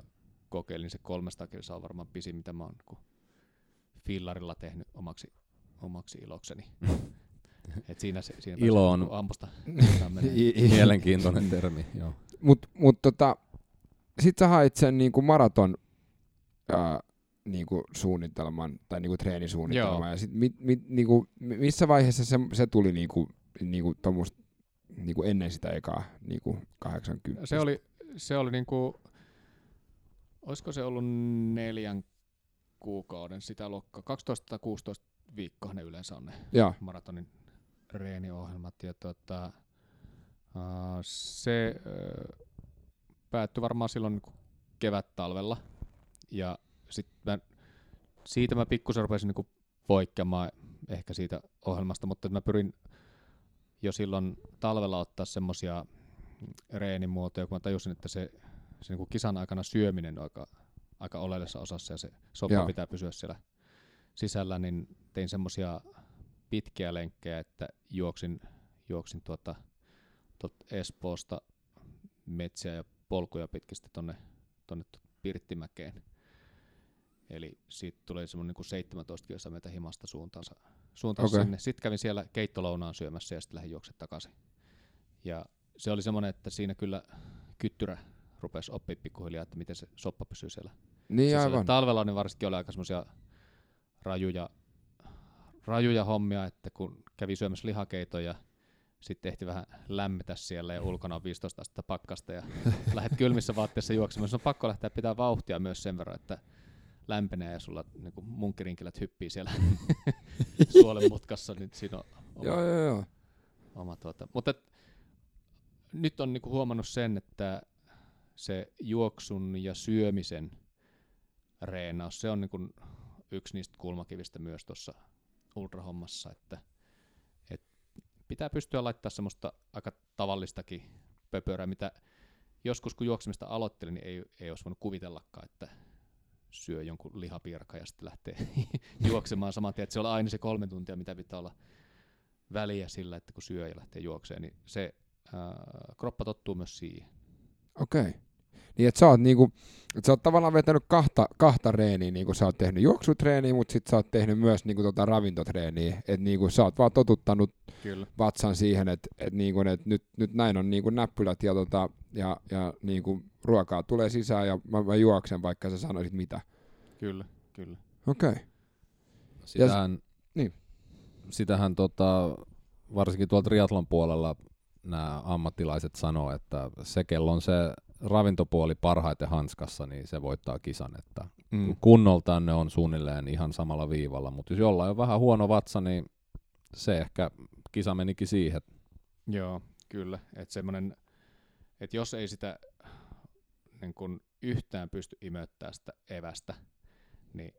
kokeilin, niin se 300 kilsaa on varmaan pisin, mitä mä oon niin fillarilla tehnyt omaksi, omaksi ilokseni. Et siinä se, siinä Ilo on- niinku ampusta Mielenkiintoinen termi, joo. Mut, mut tota, sit sä hait sen niinku maraton ää, niinku suunnitelman tai niinku treenisuunnitelman. Joo. Ja sit mit, mit, niinku, mi- missä vaiheessa se, se tuli niinku, niinku, tommust, niinku ennen sitä ekaa niinku 80? Se oli, se oli niinku, olisiko se ollut neljän kuukauden sitä luokkaa, 12 tai 16 viikkoa ne yleensä on ne Joo, maratonin reeniohjelmat. Ja tota, se uh, päättyi varmaan silloin kevät-talvella. Ja sit mä, siitä mä pikkusen rupesin niinku poikkeamaan ehkä siitä ohjelmasta, mutta mä pyrin jo silloin talvella ottaa semmosia reenimuotoja, kun mä tajusin, että se, se niinku kisan aikana syöminen on aika, aika oleellisessa osassa ja se soppa Joo. pitää pysyä siellä sisällä, niin tein semmosia pitkiä lenkkejä, että juoksin, juoksin tuota, tuot Espoosta metsiä ja polkuja pitkin tonne, tonne Pirttimäkeen. Eli siitä tuli semmoinen niin 17 kilsaa meitä himasta suuntaansa, suuntaansa Okei. sinne. Sitten kävin siellä keittolounaan syömässä ja sitten lähdin juokset takaisin. Ja se oli semmoinen, että siinä kyllä kyttyrä rupesi oppia pikkuhiljaa, että miten se soppa pysyy siellä niin sisällä. aivan. Talvella niin varsinkin oli aika semmoisia rajuja, rajuja hommia, että kun kävi syömässä lihakeitoja, sitten ehti vähän lämmetä siellä ja ulkona on 15 astetta pakkasta ja lähdet kylmissä vaatteissa juoksemaan. Se on pakko lähteä pitää vauhtia myös sen verran, että lämpenee ja sulla niin munkkirinkilät hyppii siellä suolen mutkassa, niin siinä on oma, Joo, joo, joo. oma tuota. Mutta et, nyt on niinku huomannut sen, että se juoksun ja syömisen reenaus, se on niinku yksi niistä kulmakivistä myös tuossa ultrahommassa, että, että pitää pystyä laittaa semmoista aika tavallistakin pöpörää, mitä joskus kun juoksemista aloittelin, niin ei, ei olisi voinut kuvitellakaan, että syö jonkun lihapiirka ja sitten lähtee juoksemaan saman tien. Että se on aina se kolme tuntia, mitä pitää olla väliä sillä, että kun syö ja lähtee juokseen, niin se ää, kroppa tottuu myös siihen. Okei. Okay. Niin, että sä oot, niinku, et sä oot tavallaan vetänyt kahta, kahta reeniä, niinku sä oot tehnyt juoksutreeniä, mutta sit sä oot tehnyt myös niinku tota ravintotreeniä, että niinku sä oot vaan totuttanut Kyllä. vatsan siihen, että et niinku, et nyt, nyt näin on niinku näppylät ja, tota, ja, ja niinku ruokaa tulee sisään ja mä, mä juoksen, vaikka sä sanoisit mitä. Kyllä, kyllä. Okei. Okay. Sitähän, niin. sitähän tota, varsinkin tuolta triatlon puolella nämä ammattilaiset sanoo, että se, kello on se ravintopuoli parhaiten hanskassa, niin se voittaa kisan. Että Mm. Kunnoltaan ne on suunnilleen ihan samalla viivalla, mutta jos jollain on vähän huono vatsa, niin se ehkä kisa menikin siihen. Joo, kyllä. Että semmoinen, että jos ei sitä niin kun yhtään pysty imöttämään sitä evästä, niin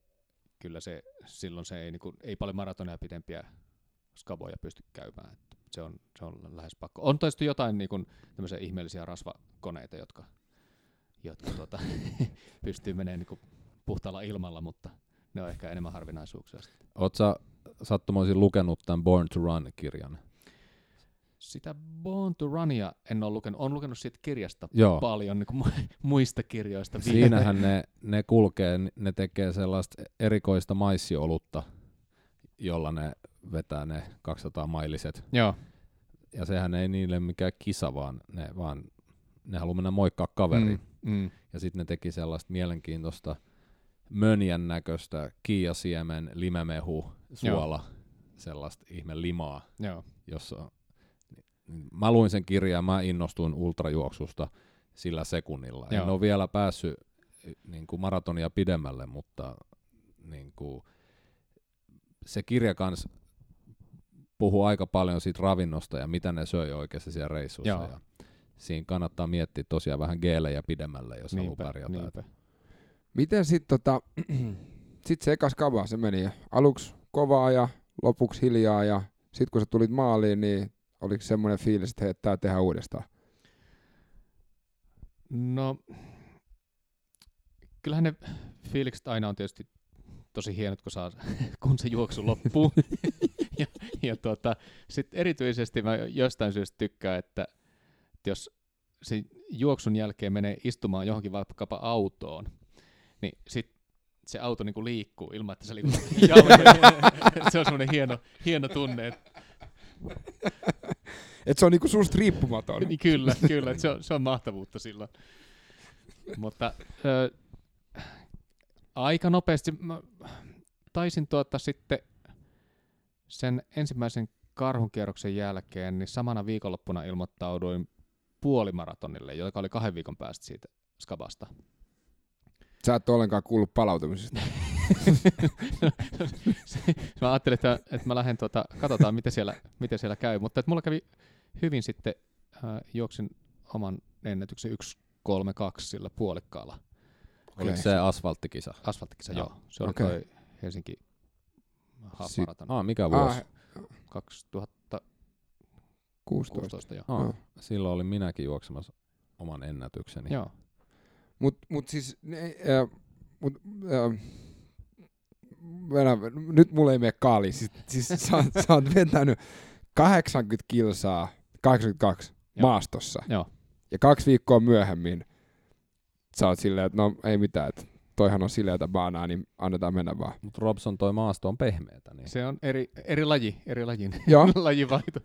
kyllä se, silloin se ei, niin kun, ei paljon maratoneja pidempiä skaboja pysty käymään. Se, on, se on lähes pakko. On tietysti jotain niin tämmöisiä ihmeellisiä rasvakoneita, jotka, jotka tuota, pystyy menemään niin kun puhtaalla ilmalla, mutta ne on ehkä enemmän harvinaisuuksia. Oletko sattumoisin lukenut tämän Born to Run-kirjan? Sitä Born to Runia en ole lukenut. Olen lukenut siitä kirjasta Joo. paljon niin kuin muista kirjoista. vielä. Siinähän ne, ne kulkee, ne tekee sellaista erikoista maissiolutta, jolla ne vetää ne 200 mailiset. Joo, Ja sehän ei niille mikään kisa, vaan ne, vaan ne haluaa mennä moikkaa kaveriin. Mm, mm, Ja sitten ne teki sellaista mielenkiintoista mönjän näköistä kiiasiemen, limemehu, suola, sellaista ihme limaa, joo, jossa mä luin sen kirjan, mä innostuin ultrajuoksusta sillä sekunnilla. Joo. En Joo. ole vielä päässyt niin kuin maratonia pidemmälle, mutta niin kuin, se kirja kans puhuu aika paljon siitä ravinnosta ja mitä ne söi oikeasti siellä reissussa. Joo. Ja siinä kannattaa miettiä tosiaan vähän geelejä pidemmälle, jos haluaa niinpä, pärjätä. niinpä. Miten sitten tota, sit se ekas kava, se meni aluksi kovaa ja lopuksi hiljaa ja sitten kun sä tulit maaliin, niin oliko semmoinen fiilis, että hei, tää tehdään uudestaan? No, kyllähän ne fiilikset aina on tietysti tosi hienot, kun, saa, kun se juoksu loppuu. ja tota, sitten erityisesti mä jostain syystä tykkään, että, että jos se juoksun jälkeen menee istumaan johonkin vaikkapa autoon, niin sit se auto niinku liikkuu ilman, että se liikkuu se on semmoinen hieno, hieno tunne, että Et se on niinku susta riippumaton. Niin kyllä, kyllä. Se on, se on mahtavuutta silloin. Mutta ö, aika nopeasti mä taisin tuota sitten sen ensimmäisen karhunkierroksen jälkeen, niin samana viikonloppuna ilmoittauduin puolimaratonille, joka oli kahden viikon päästä siitä skabasta. Sä et ole ollenkaan kuullut palautumisesta. mä ajattelin, että, että mä lähden, tuota, katsotaan miten siellä, miten siellä käy, mutta että mulla kävi hyvin sitten, äh, juoksin oman ennätyksen 1.32 sillä puolikkaalla. Oliko se asfalttikisa? Asfalttikisa, Joo. joo. Se oli okay. toi Helsinki Half Si- Ah, mikä vuosi? Ah, 2016, 16. joo. Ah, joo. silloin olin minäkin juoksemassa oman ennätykseni. Joo. Mut, mut siis, ne, äh, mut, äh, Venä, nyt mulla ei mene kaali. Siis, siis sä, oot- sä oot vetänyt 80 kilsaa, 82 Joo. maastossa. Joo. Ja kaksi viikkoa myöhemmin sä oot silleen, että no ei mitään, että toihan on sileätä baanaa, niin annetaan mennä vaan. Mutta Robson toi maasto on pehmeätä. Niin. Se on eri, eri laji, eri lajin, Joo, lajivaihto.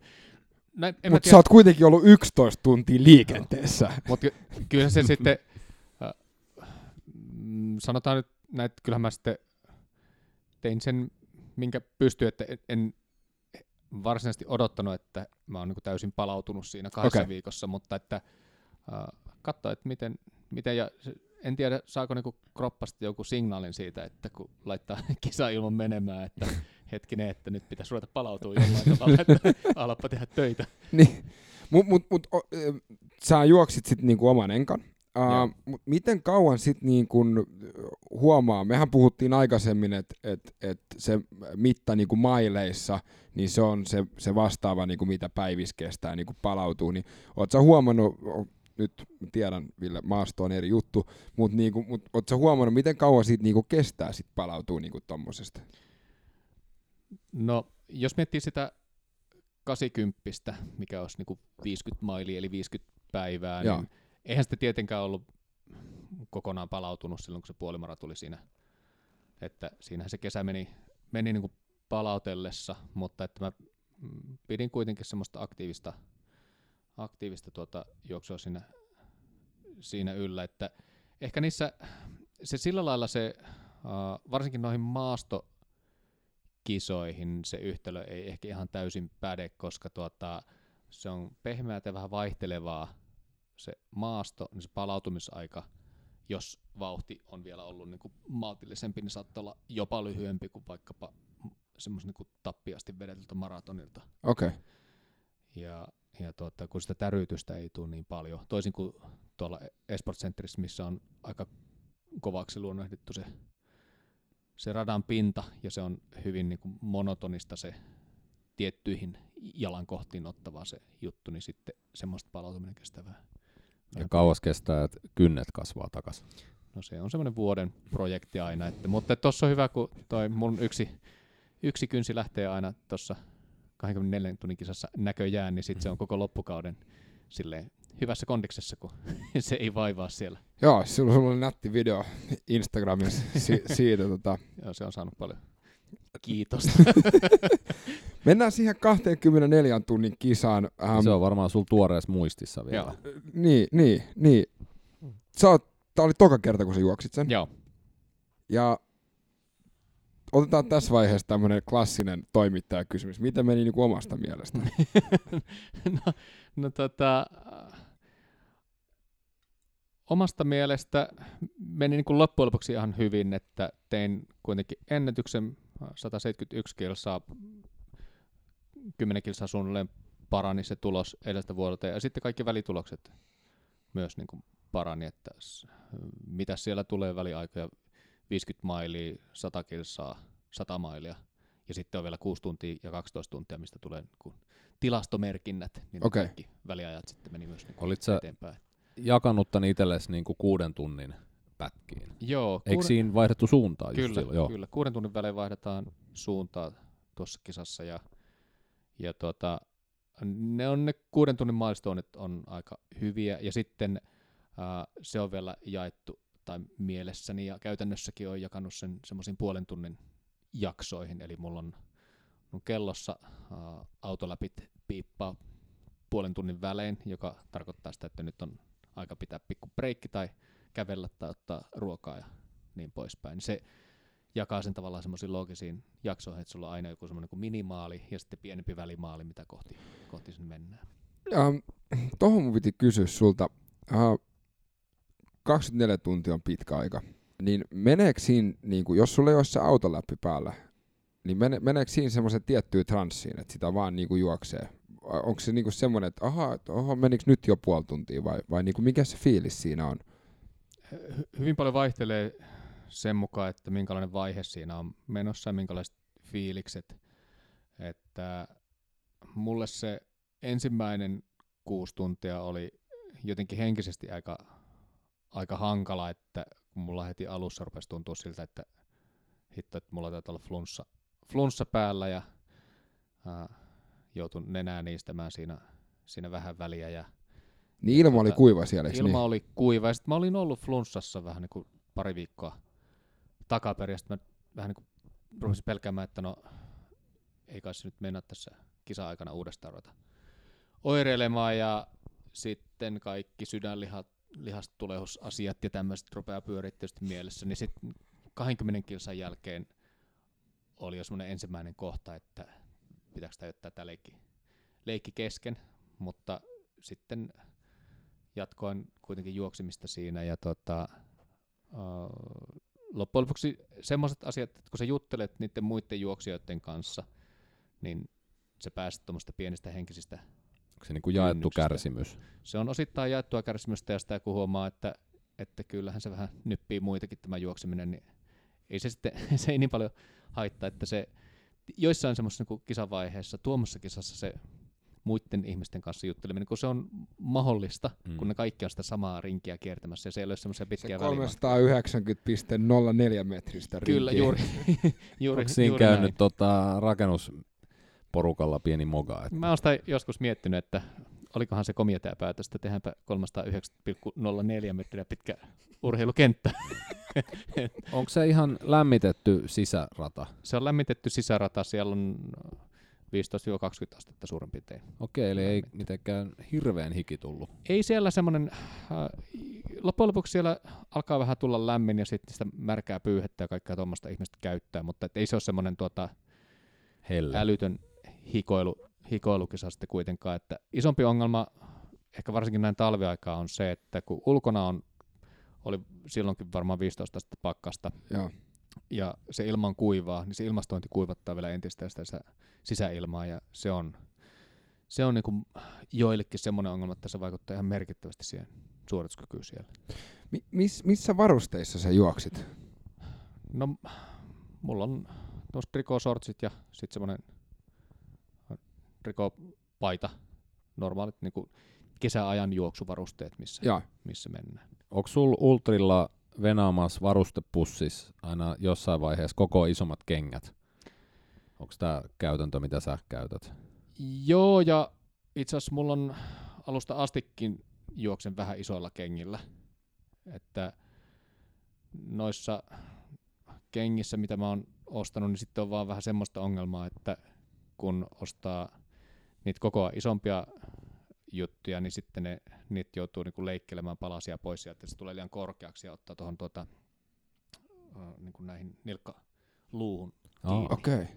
Mutta sä oot kuitenkin ollut 11 tuntia liikenteessä. Mutta kyllä se sitten, äh, mm, sanotaan nyt näin, että kyllähän mä sitten tein sen, minkä pystyi, että en, en varsinaisesti odottanut, että mä oon niin täysin palautunut siinä kahdessa okay. viikossa, mutta että äh, katsoa, että miten, miten ja se, en tiedä, saako niinku kroppasta joku signaalin siitä, että kun laittaa kisailman menemään, että hetkinen, että nyt pitäisi ruveta palautua jollain tavalla, että alappa tehdä töitä. niin. Mut, mut, mut, o, sä juoksit sitten niinku oman enkan. Uh, mut miten kauan sitten niin kun huomaa, mehän puhuttiin aikaisemmin, että et, et se mitta niin kuin maileissa, niin se on se, se vastaava, niin kuin mitä päivis kestää niin kuin palautuu. Niin, Oletko huomannut, nyt tiedän, Ville, maasto on eri juttu, mutta niin kuin, mut, ootko huomannut, miten kauan siitä niin kuin kestää sit palautuu niin kuin tommosesta? No, jos miettii sitä 80, mikä olisi niin kuin 50 mailia, eli 50 päivää, Joo. niin eihän sitä tietenkään ollut kokonaan palautunut silloin, kun se puolimara tuli siinä. Että siinähän se kesä meni, meni niin kuin palautellessa, mutta että mä pidin kuitenkin semmoista aktiivista, aktiivista tuota juoksua siinä, siinä yllä, että ehkä niissä se sillä lailla se, uh, varsinkin noihin maastokisoihin se yhtälö ei ehkä ihan täysin päde, koska tuota, se on pehmeää ja vähän vaihtelevaa se maasto, niin se palautumisaika, jos vauhti on vielä ollut niin kuin maltillisempi, niin saattaa olla jopa lyhyempi kuin vaikkapa semmoisen niin tappiasti vedetyltä maratonilta. Okei. Okay. Ja, ja tuota, kun sitä täryytystä ei tule niin paljon, toisin kuin tuolla Esport Centerissä, missä on aika kovaksi luonnehdittu se, se radan pinta, ja se on hyvin niin kuin monotonista se tiettyihin jalankohtiin ottava se juttu, niin sitten semmoista palautuminen kestävää. Ja kauas kestää, että kynnet kasvaa takaisin. No se on semmoinen vuoden projekti aina. Että, mutta tuossa on hyvä, kun toi mun yksi, yksi kynsi lähtee aina tuossa 24 tunnin kisassa näköjään, niin sitten se on koko loppukauden silleen hyvässä kondiksessa, kun se ei vaivaa siellä. Joo, sulla, sulla oli nätti video Instagramissa si- siitä. Tota. Joo, se on saanut paljon kiitosta. Mennään siihen 24 tunnin kisaan. Ähm, se on varmaan sulla tuoreessa muistissa vielä. Joo. Niin, niin, niin. Sä oot, tää oli toka kerta, kun sä juoksit sen. Joo. Ja otetaan tässä vaiheessa tämmöinen klassinen toimittajakysymys. Miten meni niin kuin omasta mielestä? no, no tota, omasta mielestä meni niin kuin loppujen lopuksi ihan hyvin, että tein kuitenkin ennätyksen 171 kilsaa 10 kilsaa suunnilleen parani se tulos edellisestä vuodelta, ja sitten kaikki välitulokset myös niin kuin parani, että mitä siellä tulee väliaikoja, 50 mailia, 100 kilsaa, 100 mailia, ja sitten on vielä 6 tuntia ja 12 tuntia, mistä tulee niin kuin tilastomerkinnät, niin okay. kaikki väliajat sitten meni myös niin Olit eteenpäin. jakanut tämän itsellesi niin kuin kuuden tunnin pätkiin? Joo. Eikö kuuden... siinä vaihdettu suuntaa? Kyllä, silloin? Joo. kyllä. Kuuden tunnin välein vaihdetaan suuntaa tuossa kisassa, ja ja tota, ne on ne kuuden tunnin milestoneit on aika hyviä, ja sitten ää, se on vielä jaettu, tai mielessäni, ja käytännössäkin on jakanut sen semmoisiin puolen tunnin jaksoihin, eli mulla on mun kellossa ää, autoläpit piippaa puolen tunnin välein, joka tarkoittaa sitä, että nyt on aika pitää pikku breikki tai kävellä tai ottaa ruokaa ja niin poispäin. Se jakaa sen tavallaan semmoisiin loogisiin jaksoihin, että sulla on aina joku semmoinen kuin minimaali ja sitten pienempi välimaali, mitä kohti, kohti sen mennään. Um, Tuohon mun piti kysyä sulta. Uh, 24 tuntia on pitkä aika. Niin meneekö siinä, niin kuin, jos sulla ei ole se autoläppi päällä, niin mene, meneekö siinä semmoisen tiettyyn transsiin, että sitä vaan niin kuin juoksee? Onko se niin kuin semmoinen, että aha, oho, menikö nyt jo puoli tuntia vai, vai niin kuin mikä se fiilis siinä on? Hyvin paljon vaihtelee sen mukaan, että minkälainen vaihe siinä on menossa ja minkälaiset fiilikset. Että mulle se ensimmäinen kuusi tuntia oli jotenkin henkisesti aika, aika hankala, että kun mulla heti alussa rupesi tuntua siltä, että hitto, että mulla taitaa olla flunssa, flunssa päällä ja ää, joutun nenää niistämään siinä, siinä vähän väliä. Ja, niin ilma oli tuota, kuiva siellä, Ilma niin? oli kuiva ja sitten mä olin ollut flunssassa vähän niin kuin pari viikkoa takaperin, mä vähän niin kuin rupesin pelkäämään, että no ei kai se nyt mennä tässä kisa-aikana uudestaan ruveta oireilemaan ja sitten kaikki sydänlihastulehusasiat ja tämmöiset rupeaa pyörittämään mielessä, niin sitten 20 kilsan jälkeen oli jo semmoinen ensimmäinen kohta, että pitääkö tämä jättää tämä leikki, leikki kesken, mutta sitten jatkoin kuitenkin juoksimista siinä ja tota, loppujen lopuksi semmoiset asiat, että kun sä juttelet niiden muiden juoksijoiden kanssa, niin se pääset tuommoista pienistä henkisistä Onko se niin kuin jaettu kärsimys? Se on osittain jaettua kärsimystä ja sitä kun huomaa, että että kyllähän se vähän nyppii muitakin tämä juokseminen, niin ei se sitten, se ei niin paljon haittaa, että se joissain semmoisessa niin kisavaiheessa, tuommoissa kisassa se muiden ihmisten kanssa jutteleminen, kun se on mahdollista, mm. kun ne kaikki on sitä samaa rinkiä kiertämässä ja se ei ole semmoisia pitkiä se 390,04 metristä rinkiä. Kyllä, juuri. juuri Onko siinä juuri käynyt näin. tota, rakennusporukalla pieni moga? Että Mä oon sitä joskus miettinyt, että olikohan se komiteapäätös, että tehdäänpä 309,04 metriä pitkä urheilukenttä. onko se ihan lämmitetty sisärata? Se on lämmitetty sisärata, siellä on 15-20 astetta suurin piirtein. Okei, eli ei mitenkään hirveän hiki tullut. Ei siellä semmoinen, äh, loppujen lopuksi siellä alkaa vähän tulla lämmin ja sitten sitä märkää pyyhettä ja kaikkea tuommoista ihmistä käyttää, mutta et ei se ole semmoinen tuota, Helle. älytön hikoilu, hikoilukisa sitten kuitenkaan. Että isompi ongelma ehkä varsinkin näin talviaikaa on se, että kun ulkona on, oli silloinkin varmaan 15 astetta pakkasta Joo. ja se ilma on kuivaa, niin se ilmastointi kuivattaa vielä entistä sitä sisä- sisäilmaa ja se on, se on niin kuin joillekin semmoinen ongelma, että se vaikuttaa ihan merkittävästi siihen suorituskykyyn siellä. Mi- miss, missä varusteissa sä juoksit? No, mulla on tuossa trikosortsit ja sitten semmoinen trikopaita, normaalit niin kuin kesäajan juoksuvarusteet, missä, Joo. missä mennään. Onko sul Ultrilla venaamas varustepussis aina jossain vaiheessa koko isommat kengät? Onko tämä käytäntö, mitä sä käytät? Joo, ja itse asiassa mulla on alusta astikin juoksen vähän isoilla kengillä. Että noissa kengissä, mitä mä oon ostanut, niin sitten on vaan vähän semmoista ongelmaa, että kun ostaa niitä koko ajan isompia juttuja, niin sitten ne, niitä joutuu niinku leikkelemään palasia pois sieltä, että se tulee liian korkeaksi ja ottaa tuohon tuota, niinku näihin nilkkaluuhun kiinni. Okei. Okay.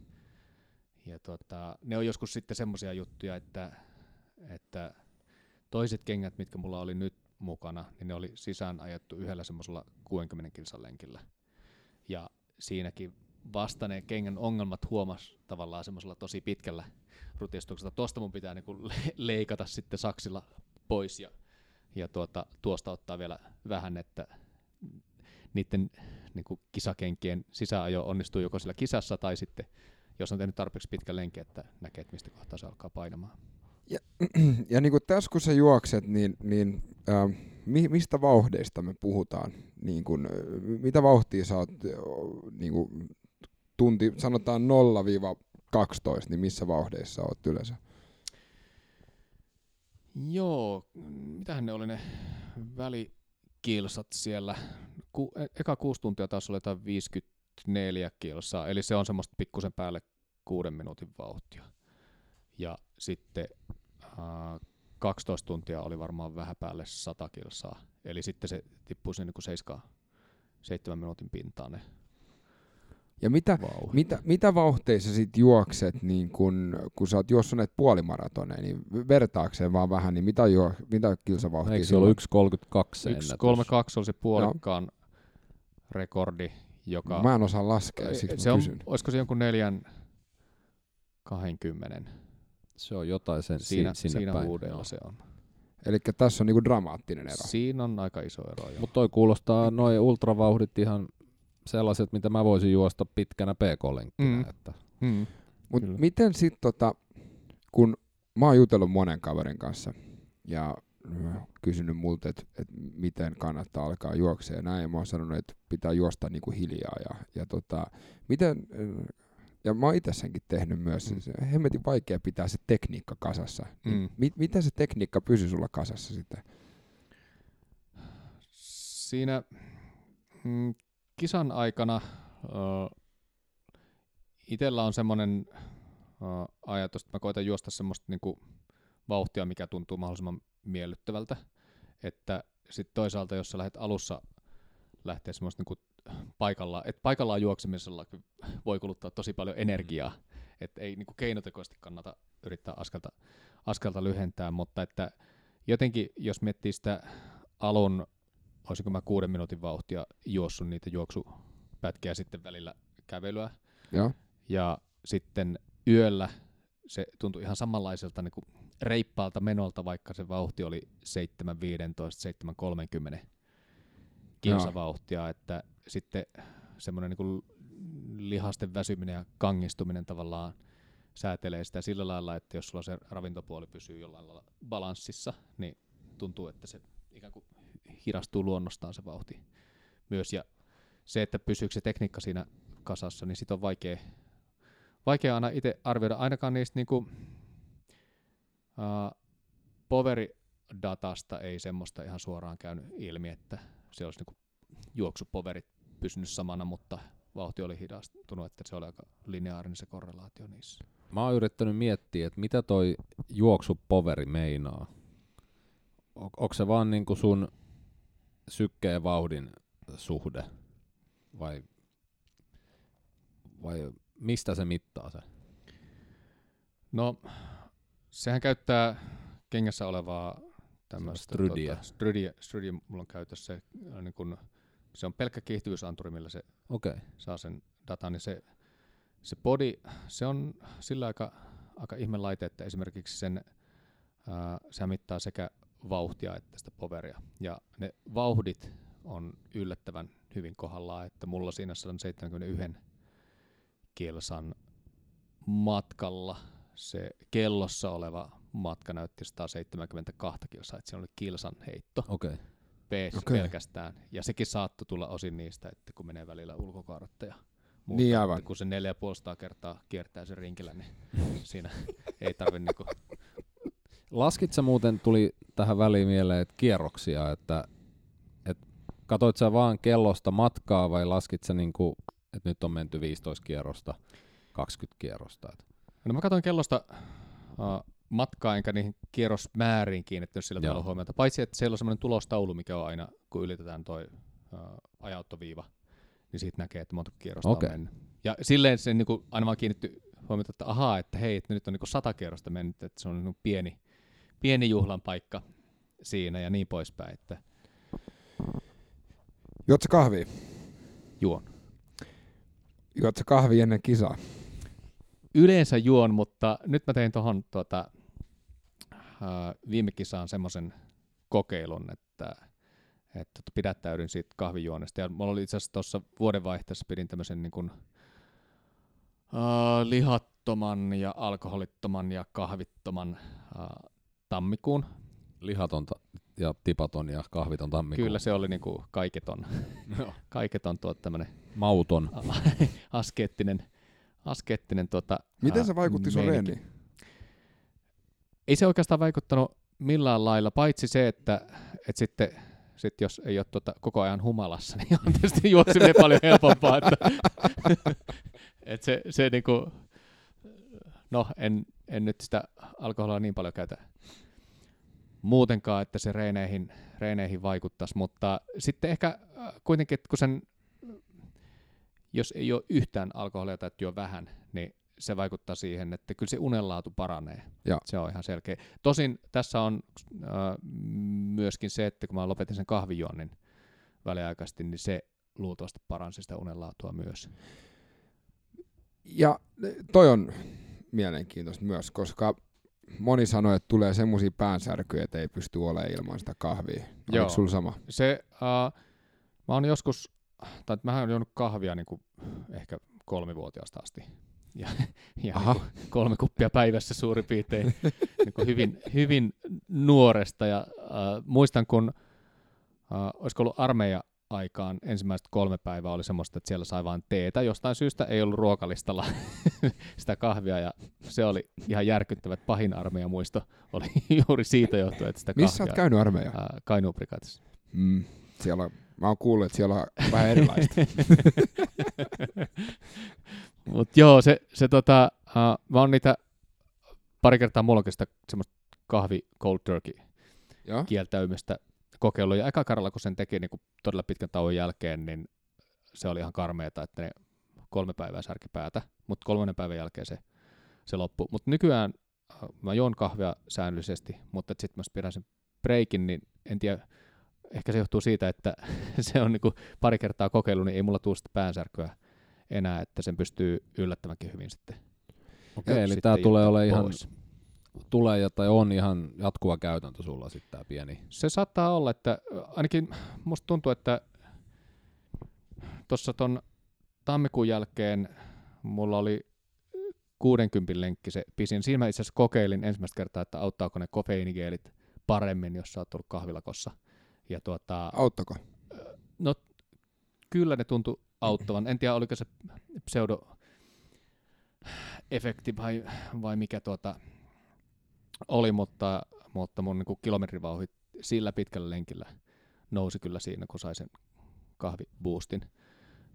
Ja tota, ne on joskus sitten semmoisia juttuja, että, että toiset kengät, mitkä mulla oli nyt mukana, niin ne oli sisään ajettu yhdellä semmoisella 60 kilsan lenkillä. Ja siinäkin vasta ne kengän ongelmat huomas tavallaan semmoisella tosi pitkällä rutistuksella. Tuosta mun pitää niinku le- leikata sitten saksilla pois ja, ja tuota, tuosta ottaa vielä vähän, että niiden niinku kisakenkien sisäajo onnistuu joko sillä kisassa tai sitten jos on tehnyt tarpeeksi pitkä lenki, että näkee, että mistä kohtaa se alkaa painamaan. Ja niin kuin tässä kun sä juokset, niin, niin äh, mi, mistä vauhdeista me puhutaan? Niin kuin, äh, mitä vauhtia sä oot, äh, niin kuin, tunti, sanotaan 0-12, niin missä vauhdeissa oot yleensä? Joo, mitähän ne oli ne välikilsat siellä? Ku, e- eka kuusi tuntia taas oli jotain 54 kilsaa, eli se on semmoista pikkusen päälle kuuden minuutin vauhtia. Ja sitten äh, 12 tuntia oli varmaan vähän päälle 100 kilsaa, eli sitten se tippui sinne niin 7, 7 minuutin pintaan ne Ja mitä, vauhdit. mitä, mitä vauhteissa sit juokset, niin kun, kun sä oot juossut näitä puolimaratoneja, niin vertaakseen vaan vähän, niin mitä, juo, mitä kilsavauhtia Eikö se ollut 1.32 se ennätys? 1.32 oli se puolikkaan rekordi, joka... Mä en osaa laskea, siksi se mä on, kysyn. olisiko se jonkun neljän 20 Se on jotain sen siinä, si- sinne siinä päin. huudella se on. Eli tässä on niinku dramaattinen ero. Siinä on aika iso ero jo. Mutta toi kuulostaa noin ultravauhdit ihan sellaiset, mitä mä voisin juosta pitkänä PK-lenkkinä. Mm. Että mm. Mut Kyllä. miten sitten, tota, kun mä oon jutellut monen kaverin kanssa ja äh, kysynyt multa, että et miten kannattaa alkaa juoksea ja näin, ja mä oon sanonut, että pitää juosta niinku hiljaa. Ja, ja, tota, miten, äh, ja mä oon itse senkin tehnyt myös, Mm. se on hemmetin vaikea pitää se tekniikka kasassa. Niin Mm. mi, miten se tekniikka pysyy sulla kasassa sitten? Siinä mm, kisan aikana uh, itsellä on semmoinen uh, ajatus, että mä koitan juosta semmoista niinku vauhtia, mikä tuntuu mahdollisimman miellyttävältä. Että sitten toisaalta, jos sä lähdet alussa lähtee semmoista niinku paikallaan, että paikallaan juoksemisella voi kuluttaa tosi paljon energiaa, että ei niinku keinotekoisesti kannata yrittää askelta, askelta lyhentää, mutta että jotenkin, jos miettii sitä alun, olisinko mä kuuden minuutin vauhtia juossut niitä juoksupätkiä sitten välillä kävelyä, Joo. ja sitten yöllä se tuntui ihan samanlaiselta niin kuin reippaalta menolta, vaikka se vauhti oli 7.15, 7.30. kilsavauhtia, että sitten semmoinen niin lihasten väsyminen ja kangistuminen tavallaan säätelee sitä sillä lailla, että jos sulla se ravintopuoli pysyy jollain lailla balanssissa, niin tuntuu, että se ikään kuin hidastuu luonnostaan se vauhti myös. Ja se, että pysyykö se tekniikka siinä kasassa, niin sit on vaikea, vaikea aina itse arvioida. Ainakaan niistä niinku, uh, poveridatasta ei semmoista ihan suoraan käynyt ilmi, että se olisi niinku juoksupoverit pysynyt samana, mutta vauhti oli hidastunut, että se oli aika lineaarinen se korrelaatio niissä. Mä oon yrittänyt miettiä, että mitä toi juoksupoveri meinaa. On, onko se vaan niinku sun sykkeen vauhdin suhde? Vai, vai mistä se mittaa se? No, sehän käyttää kengässä olevaa tämmöistä Strydiä. Tota, strydiä, strydiä mulla on käytössä se, äh, niin kun, se on pelkkä kiihtyvyysanturi, millä se. Okay. saa sen datan, niin se, se body, se on sillä aika, aika ihme laite, että esimerkiksi sen, ää, se mittaa sekä vauhtia että sitä poveria. Ja ne vauhdit on yllättävän hyvin kohdallaan, että mulla siinä 171 kilsan matkalla se kellossa oleva matka näytti 172 kilsaa, että siinä oli kilsan heitto Okei. Okay. pees Okei. pelkästään. Ja sekin saattoi tulla osin niistä, että kun menee välillä ulkokaaretta ja muuta, Niin, aivan. kun se 4,5 kertaa kiertää sen rinkillä, niin siinä ei tarvitse niinku, Laskit sä muuten, tuli tähän väliin mieleen, että kierroksia, että, että katoit sä vaan kellosta matkaa vai laskit sä niinku, että nyt on menty 15 kierrosta, 20 kierrosta? Et. No mä katsoin kellosta uh, matkaa, enkä niihin kierrosmääriin kiinnittänyt sillä Joo. tavalla huomiota. Paitsi, että siellä on semmoinen tulostaulu, mikä on aina, kun ylitetään toi uh, ajauttoviiva, niin siitä näkee, että monta kierrosta Okei. on mennyt. Ja silleen se niinku aina vaan kiinnitty huomiota, että ahaa, että hei, että nyt on niinku sata kierrosta mennyt, että se on niinku pieni, pieni juhlan paikka siinä ja niin poispäin, että Juot sä kahvia? juon. Juot sä kahvia ennen kisaa? Yleensä juon, mutta nyt mä tein tuohon tuota, uh, viime kisaan semmoisen kokeilun, että, että pidättäydyn siitä kahvijuonnesta. Ja mulla oli itse asiassa tuossa vuodenvaihteessa pidin tämmöisen niin kuin, uh, lihattoman ja alkoholittoman ja kahvittoman uh, tammikuun. Lihatonta ja tipaton ja kahviton tammikuun. Kyllä se oli niin kuin kaiketon, Joo. kaiketon tuota tämmöinen Mauton. askeettinen, askeettinen tuota, Miten se vaikutti sun reeniin? ei se oikeastaan vaikuttanut millään lailla, paitsi se, että, että sitten sit jos ei ole tuota koko ajan humalassa, niin on tietysti juokseminen paljon helpompaa. Että, että se, se niinku, no en, en nyt sitä alkoholia niin paljon käytä muutenkaan, että se reineihin, reineihin vaikuttaisi, mutta sitten ehkä äh, kuitenkin, että kun sen, jos ei ole yhtään alkoholia tai juo vähän, niin se vaikuttaa siihen, että kyllä se unenlaatu paranee. Joo. Se on ihan selkeä. Tosin tässä on äh, myöskin se, että kun mä lopetin sen kahvijuonnin väliaikaisesti, niin se luultavasti paransi sitä unenlaatua myös. Ja toi on mielenkiintoista myös, koska moni sanoi, että tulee semmoisia päänsärkyjä, että ei pysty olemaan ilman sitä kahvia. Joo. Oliko sulla sama? Se, uh, mä oon joskus, tai mä oon juonut kahvia niin kuin ehkä kolmivuotiaasta asti. Ja, ja Aha. niin kolme kuppia päivässä suurin piirtein niin kuin hyvin, hyvin nuoresta. Ja uh, muistan, kun uh, olisiko ollut armeija aikaan ensimmäiset kolme päivää oli semmoista, että siellä sai vain teetä. Jostain syystä ei ollut ruokalistalla sitä kahvia ja se oli ihan järkyttävä. että Pahin armeijan muisto oli juuri siitä johtuen, että sitä Missä oot kahvia käynyt armeija? ää, Kainuun prikaatissa. Mm, siellä on, mä oon kuullut, että siellä on vähän erilaista. Mut joo, se, se tota, uh, mä oon niitä pari kertaa mulla onkin sitä semmoista kahvi cold turkey kieltäymistä kokeillut. Ja eka kerralla, kun sen teki niin todella pitkän tauon jälkeen, niin se oli ihan karmeeta, että ne kolme päivää särki päätä, mutta kolmannen päivän jälkeen se, se loppui. Mutta nykyään äh, mä juon kahvia säännöllisesti, mutta sitten mä pidän sen breikin, niin en tiedä, ehkä se johtuu siitä, että se on niinku pari kertaa kokeillut, niin ei mulla tule sitä päänsärkyä enää, että sen pystyy yllättävänkin hyvin sitten. Okei, eli tämä tulee olemaan ihan, pois. Tulee ja, tai on ihan jatkuva käytäntö sulla sitten tämä pieni. Se saattaa olla, että ainakin musta tuntuu, että tuossa ton tammikuun jälkeen mulla oli 60 lenkki se pisin. Siinä mä itse asiassa kokeilin ensimmäistä kertaa, että auttaako ne kofeiinigeelit paremmin, jos sä oot ollut kahvilakossa. Ja tuota, Auttako? no kyllä ne tuntui auttavan. En tiedä, oliko se pseudo efekti vai, vai mikä tuota oli, mutta, mutta mun niin kilometrivauhit sillä pitkällä lenkillä nousi kyllä siinä, kun sai sen kahviboostin.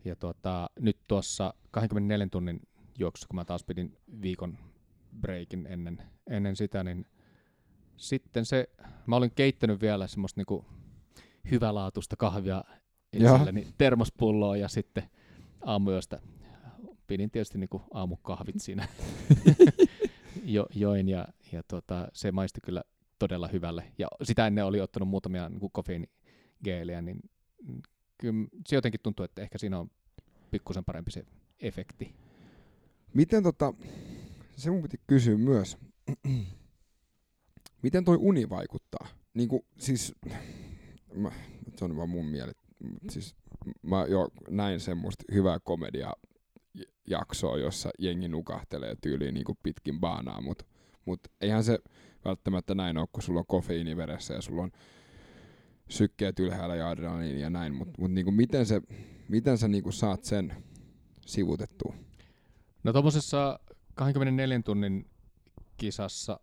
Ja tuota, nyt tuossa 24 tunnin juoksussa, kun mä taas pidin viikon breakin ennen, ennen sitä, niin sitten se, mä olin keittänyt vielä semmoista niinku hyvälaatuista kahvia itselleni termospulloa ja sitten aamuyöstä pidin tietysti niinku aamukahvit siinä jo, join ja, ja tota, se maisti kyllä todella hyvälle. Ja sitä ennen oli ottanut muutamia niinku kofeiinigeelejä, niin mm, kyllä se jotenkin tuntuu, että ehkä siinä on pikkusen parempi se efekti. Miten tota, se mun piti kysyä myös, miten toi uni vaikuttaa? Niin kuin, siis, mä, se on vaan mun mieli, mut siis mä jo näin semmoista hyvää komedia jaksoa, jossa jengi nukahtelee tyyliin niin kuin pitkin baanaa, mutta mut eihän se välttämättä näin ole, kun sulla on kofeiini veressä ja sulla on sykkeet ylhäällä ja adrenaliini ja näin, mutta mut niinku miten, se, miten sä niinku saat sen sivutettua? No tuommoisessa 24 tunnin kisassa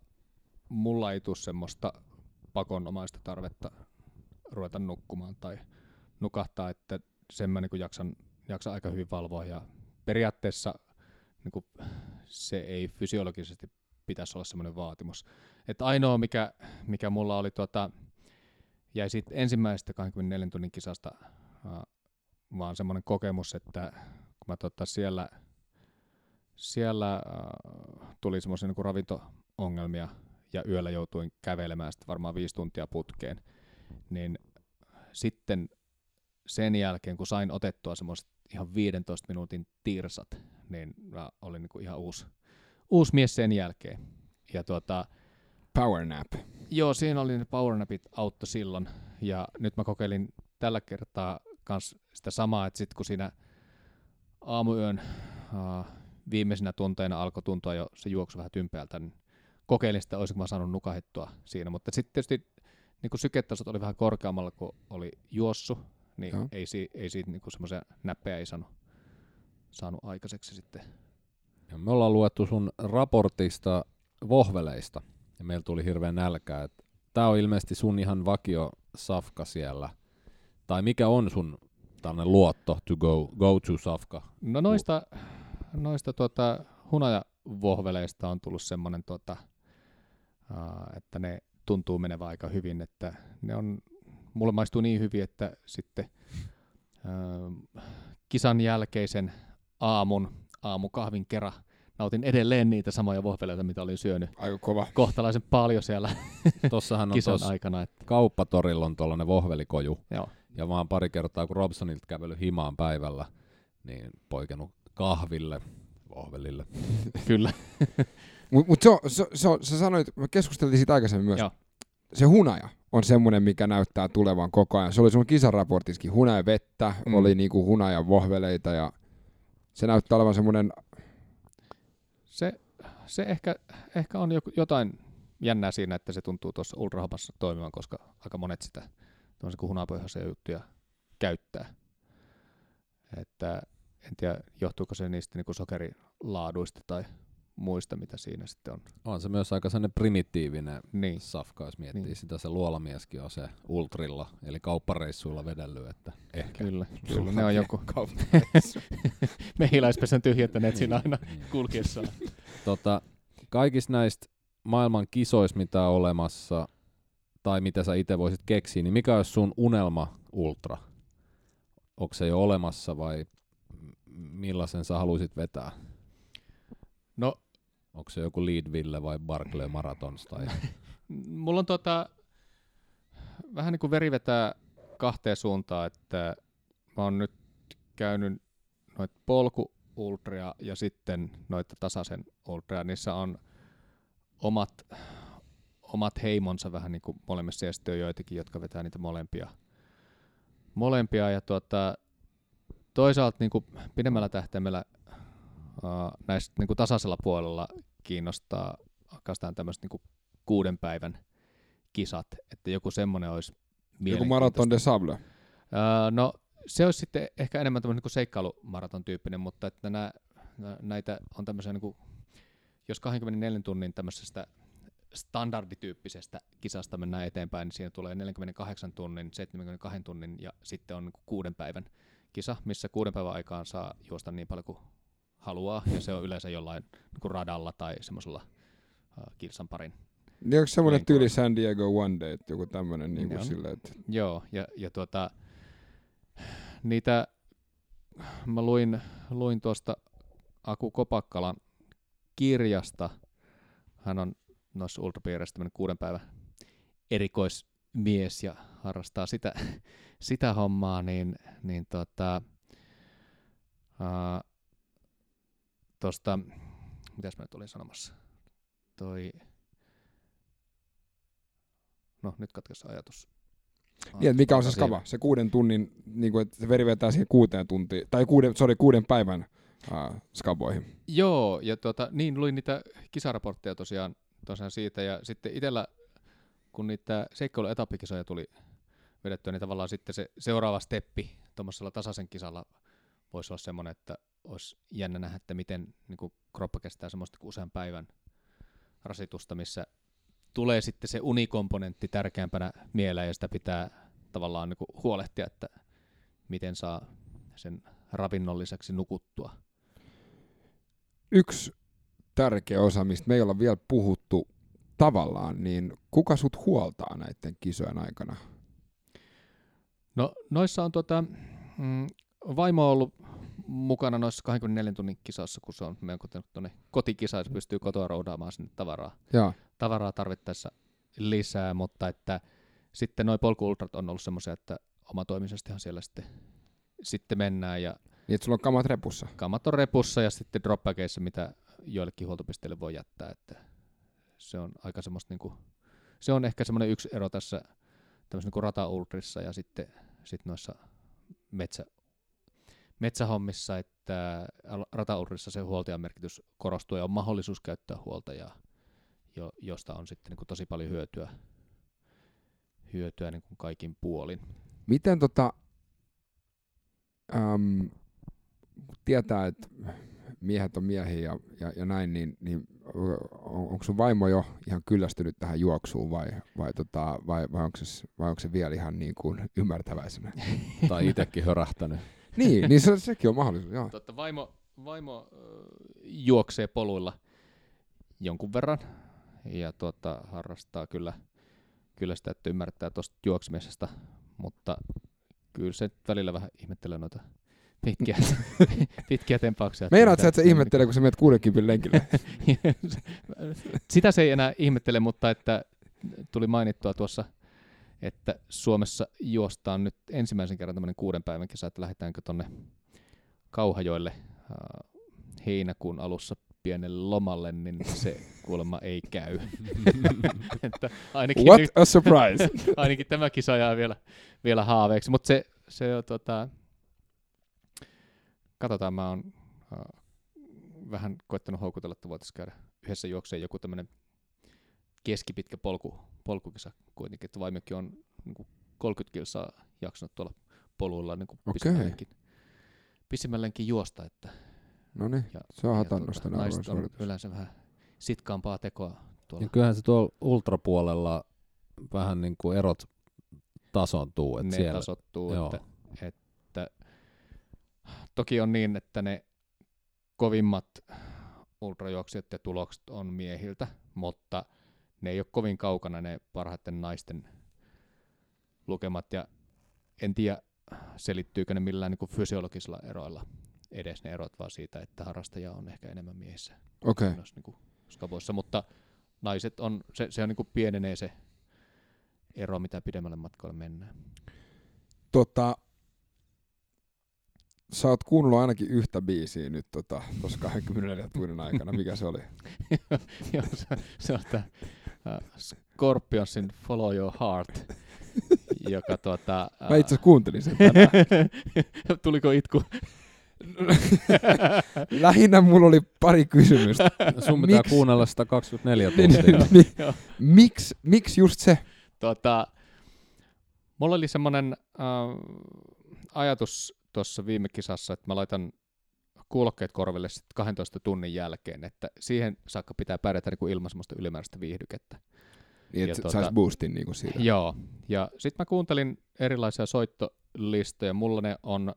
mulla ei tule semmoista pakonomaista tarvetta ruveta nukkumaan tai nukahtaa, että sen mä niin jaksan, jaksan aika hyvin valvoa ja periaatteessa niin kuin, se ei fysiologisesti pitäisi olla semmoinen vaatimus. Että ainoa, mikä, mikä mulla oli, tuota, jäi siitä ensimmäisestä 24 tunnin kisasta uh, vaan semmoinen kokemus, että kun mä tota, siellä, siellä uh, tuli semmoisia niin ravinto-ongelmia ja yöllä joutuin kävelemään sitten varmaan viisi tuntia putkeen, niin sitten sen jälkeen, kun sain otettua semmoiset ihan 15 minuutin tirsat, niin mä olin niin kuin ihan uusi, uusi mies sen jälkeen. Ja tuota, Power nap. joo, siinä oli ne powernapit autto silloin, ja nyt mä kokeilin tällä kertaa kans sitä samaa, että sitten kun siinä aamuyön uh, viimeisinä tunteina alkoi tuntua jo se juoksu vähän tympäältä, niin kokeilin sitä, olisiko mä saanut nukahittua siinä, mutta sitten tietysti niin kun syketasot oli vähän korkeammalla kuin oli juossu, niin Joo. ei, si, ei siitä niin semmoisia näppejä ei saanut, saanut aikaiseksi sitten. Ja me ollaan luettu sun raportista vohveleista, ja meillä tuli hirveän nälkää. että Tää on ilmeisesti sun ihan vakio safka siellä. Tai mikä on sun tällainen luotto to go, go to safka? No noista, noista tuota, hunajavohveleista on tullut semmoinen, tuota, että ne tuntuu menevän aika hyvin, että ne on, mulle maistuu niin hyvin, että sitten uh, kisan jälkeisen aamun, aamukahvin kerran nautin edelleen niitä samoja vohveleita, mitä olin syönyt Aika kova. kohtalaisen paljon siellä Tossahan on kisan aikana. Että, kauppatorilla on tuollainen vohvelikoju. joo. Ja mä oon pari kertaa, kun Robsonilta kävellyt himaan päivällä, niin poikennut kahville, vohvelille. Kyllä, Mutta mut se, on- se, se, on- sä sanoit, me keskusteltiin siitä aikaisemmin myös, Joo. Se hunaja on semmoinen, mikä näyttää tulevan koko ajan. Se oli sun kisaraportissakin, hunaja vettä, Mm. oli niinku hunajan vohveleita ja se näyttää olevan semmoinen, se, se ehkä, ehkä on joku- jotain jännää siinä, että se tuntuu tuossa ultrahopassa toimivan, koska aika monet sitä tämmöisiä kuin hunapohjaisia juttuja käyttää. Että en tiedä, johtuuko se niistä niin sokerilaaduista tai muista, mitä siinä sitten on. On se myös aika sellainen primitiivinen Niin, safka, jos miettii Niin. sitä. Se luolamieskin on se ultrilla, eli kauppareissuilla vedellyt, että ehkä. kyllä. kyllä ne on joku Kauppareissu. mehiläispesän tyhjentäneet siinä aina Niin. kulkiessaan. tota, kaikista näistä maailman kisoista, mitä on olemassa, tai mitä sä itse voisit keksiä, niin mikä olisi sun unelma ultra? Onko se jo olemassa vai millaisen sä haluaisit vetää? No, Onko se joku Leadville vai Barclay Marathons? Tai... Mulla on tota, vähän niin kuin veri vetää kahteen suuntaan, että mä oon nyt käynyt noita polku-ultria ja sitten noita tasaisen ultria. Niissä on omat, omat heimonsa vähän niin kuin molemmissa ja sitten on joitakin, jotka vetää niitä molempia. molempia ja tuota, toisaalta niin kuin pidemmällä tähtäimellä uh, näistä niin kuin tasaisella puolella kiinnostaa oikeastaan tämmöiset niin kuin kuuden päivän kisat, että joku semmoinen olisi Joku Marathon de Sable. Uh, no se olisi sitten ehkä enemmän tämmöinen niin seikkailumaraton tyyppinen, mutta että nää, nä, näitä on tämmöisiä, niin kuin, jos 24 tunnin tämmöisestä standardityyppisestä kisasta mennään eteenpäin, niin siinä tulee 48 tunnin, 72 tunnin ja sitten on niin kuuden päivän kisa, missä kuuden päivän aikaan saa juosta niin paljon kuin haluaa, ja se on yleensä jollain niin radalla tai semmoisella uh, kilsan parin. Niin onko semmoinen tyyli San Diego One Day, että joku tämmöinen niin kuin on. silleen, että Joo, ja, ja tuota, niitä mä luin, luin tuosta Aku Kopakkalan kirjasta. Hän on noissa ultrapiireissä tämmöinen kuuden päivän erikoismies ja harrastaa sitä, sitä hommaa, niin, niin tota, ää, tosta, mitäs mä nyt olin sanomassa? Toi, no nyt katkesi ajatus. Niin, että mikä on se skava? Se kuuden tunnin, niin kuin, että se veri vetää siihen kuuteen tuntiin, tai kuuden, sorry, kuuden päivän uh, skaboihin. Joo, ja tuota, niin luin niitä kisaraportteja tosiaan, tosiaan siitä, ja sitten itsellä, kun niitä seikkailuetappikisoja tuli vedettyä, niin tavallaan sitten se seuraava steppi tuommoisella tasaisen kisalla voisi olla semmoinen, että olisi jännä nähdä, että miten niin kuin kroppa kestää semmoista kuin usean päivän rasitusta, missä tulee sitten se unikomponentti tärkeämpänä mieleen, ja sitä pitää tavallaan niin kuin huolehtia, että miten saa sen ravinnon lisäksi nukuttua. Yksi tärkeä osa, mistä me ei olla vielä puhuttu tavallaan, niin kuka sut huoltaa näiden kisojen aikana? No noissa on tuota, mm, vaimo on ollut mukana noissa 24 tunnin kisassa, kun se on meidän tuonne kotikisa, se pystyy kotoa roudaamaan sinne tavaraa, Joo. tavaraa tarvittaessa lisää, mutta että sitten noin polkuultrat on ollut semmoisia, että omatoimisestihan siellä sitten, sitten mennään ja Niin, että sulla on kamat repussa. kamat on repussa ja sitten dropbaggeissa, mitä joillekin huoltopisteille voi jättää, että se on aika semmoista niinku, se on ehkä semmoinen yksi ero tässä tämmöisessä niinku rataultrissa ja sitten sit noissa metsä, metsähommissa, että al- rataultrissa se huoltajan merkitys korostuu ja on mahdollisuus käyttää huoltajaa, jo, josta on sitten niinku tosi paljon hyötyä, hyötyä niinku kaikin puolin. Miten tota, äm, tietää, että miehet on miehiä ja, ja, ja näin, niin, niin on, onko sun vaimo jo ihan kyllästynyt tähän juoksuun vai, vai, tota, vai, vai, onko se, vai onko se vielä ihan niin kuin ymmärtäväisenä? tai itsekin hörähtänyt. niin, niin se, sekin on mahdollisuus, joo. Totta, vaimo, vaimo juoksee poluilla jonkun verran ja tuota, harrastaa kyllä, kyllä sitä, että ymmärtää tuosta juoksemisesta, mutta kyllä se välillä vähän ihmettelee noita pitkiä, pitkiä tempauksia. Meinaat sä, että se ihmettelee, kun sä menet 60 lenkille? Sitä se ei enää ihmettele, mutta että tuli mainittua tuossa, että Suomessa juostaan nyt ensimmäisen kerran tämmöinen kuuden päivän kisa, että lähdetäänkö tonne Kauhajoille äh, heinäkuun alussa pienelle lomalle, niin se kuulemma ei käy. että ainakin, What nyt, a surprise! ainakin tämä kisa jää vielä, vielä haaveeksi, mutta se, se on tota, katsotaan, mä oon äh, vähän koittanut houkutella, että voitaisiin käydä yhdessä juokseen joku tämmöinen keskipitkä polku, polkukisa kuitenkin, että vaimiokin on niin 30 kilsaa jaksanut tuolla poluilla niin Okei. pisimmällekin, pisimmällekin juosta, että No niin, ja, se on hatannosta tuota, naiset on yleensä vähän sitkaampaa tekoa tuolla. Ja kyllähän se tuolla ultrapuolella vähän niin kuin erot tasontuu. Että ne siellä, tasottuu, joo. että, että toki on niin, että ne kovimmat ultrajuoksijat ja tulokset on miehiltä, mutta ne ei ole kovin kaukana ne parhaiten naisten lukemat ja en tiedä selittyykö ne millään niin fysiologisilla eroilla edes ne erot, vaan siitä, että harrastaja on ehkä enemmän miehissä kuin noissa niin skaboissa, mutta naiset on, se, se on niin kuin pienenee se ero, mitä pidemmälle matkalle mennään. Tota, sä oot kuunnellut ainakin yhtä biisiä nyt tota, tuossa 24 tunnin aikana. Mikä se oli? Joo, se, se on tämä uh, Scorpionsin Follow Your Heart, joka tuota... Mä itse asiassa kuuntelin sen tänään. Tuliko itku? Lähinnä mulla oli pari kysymystä. Sun pitää Miksi? kuunnella sitä 24 Niin, tuntia. niin, niin. Joo. Miksi miks just se? Tota, mulla oli semmoinen äh, ajatus tuossa viime kisassa, että mä laitan kuulokkeet korville sit 12 tunnin jälkeen, että siihen saakka pitää pärjätä niin kuin ilman semmoista ylimääräistä viihdykettä. Niin, että tota- sais boostin niinku siitä. Joo, ja sitten mä kuuntelin erilaisia soittolistoja. Mulla ne on,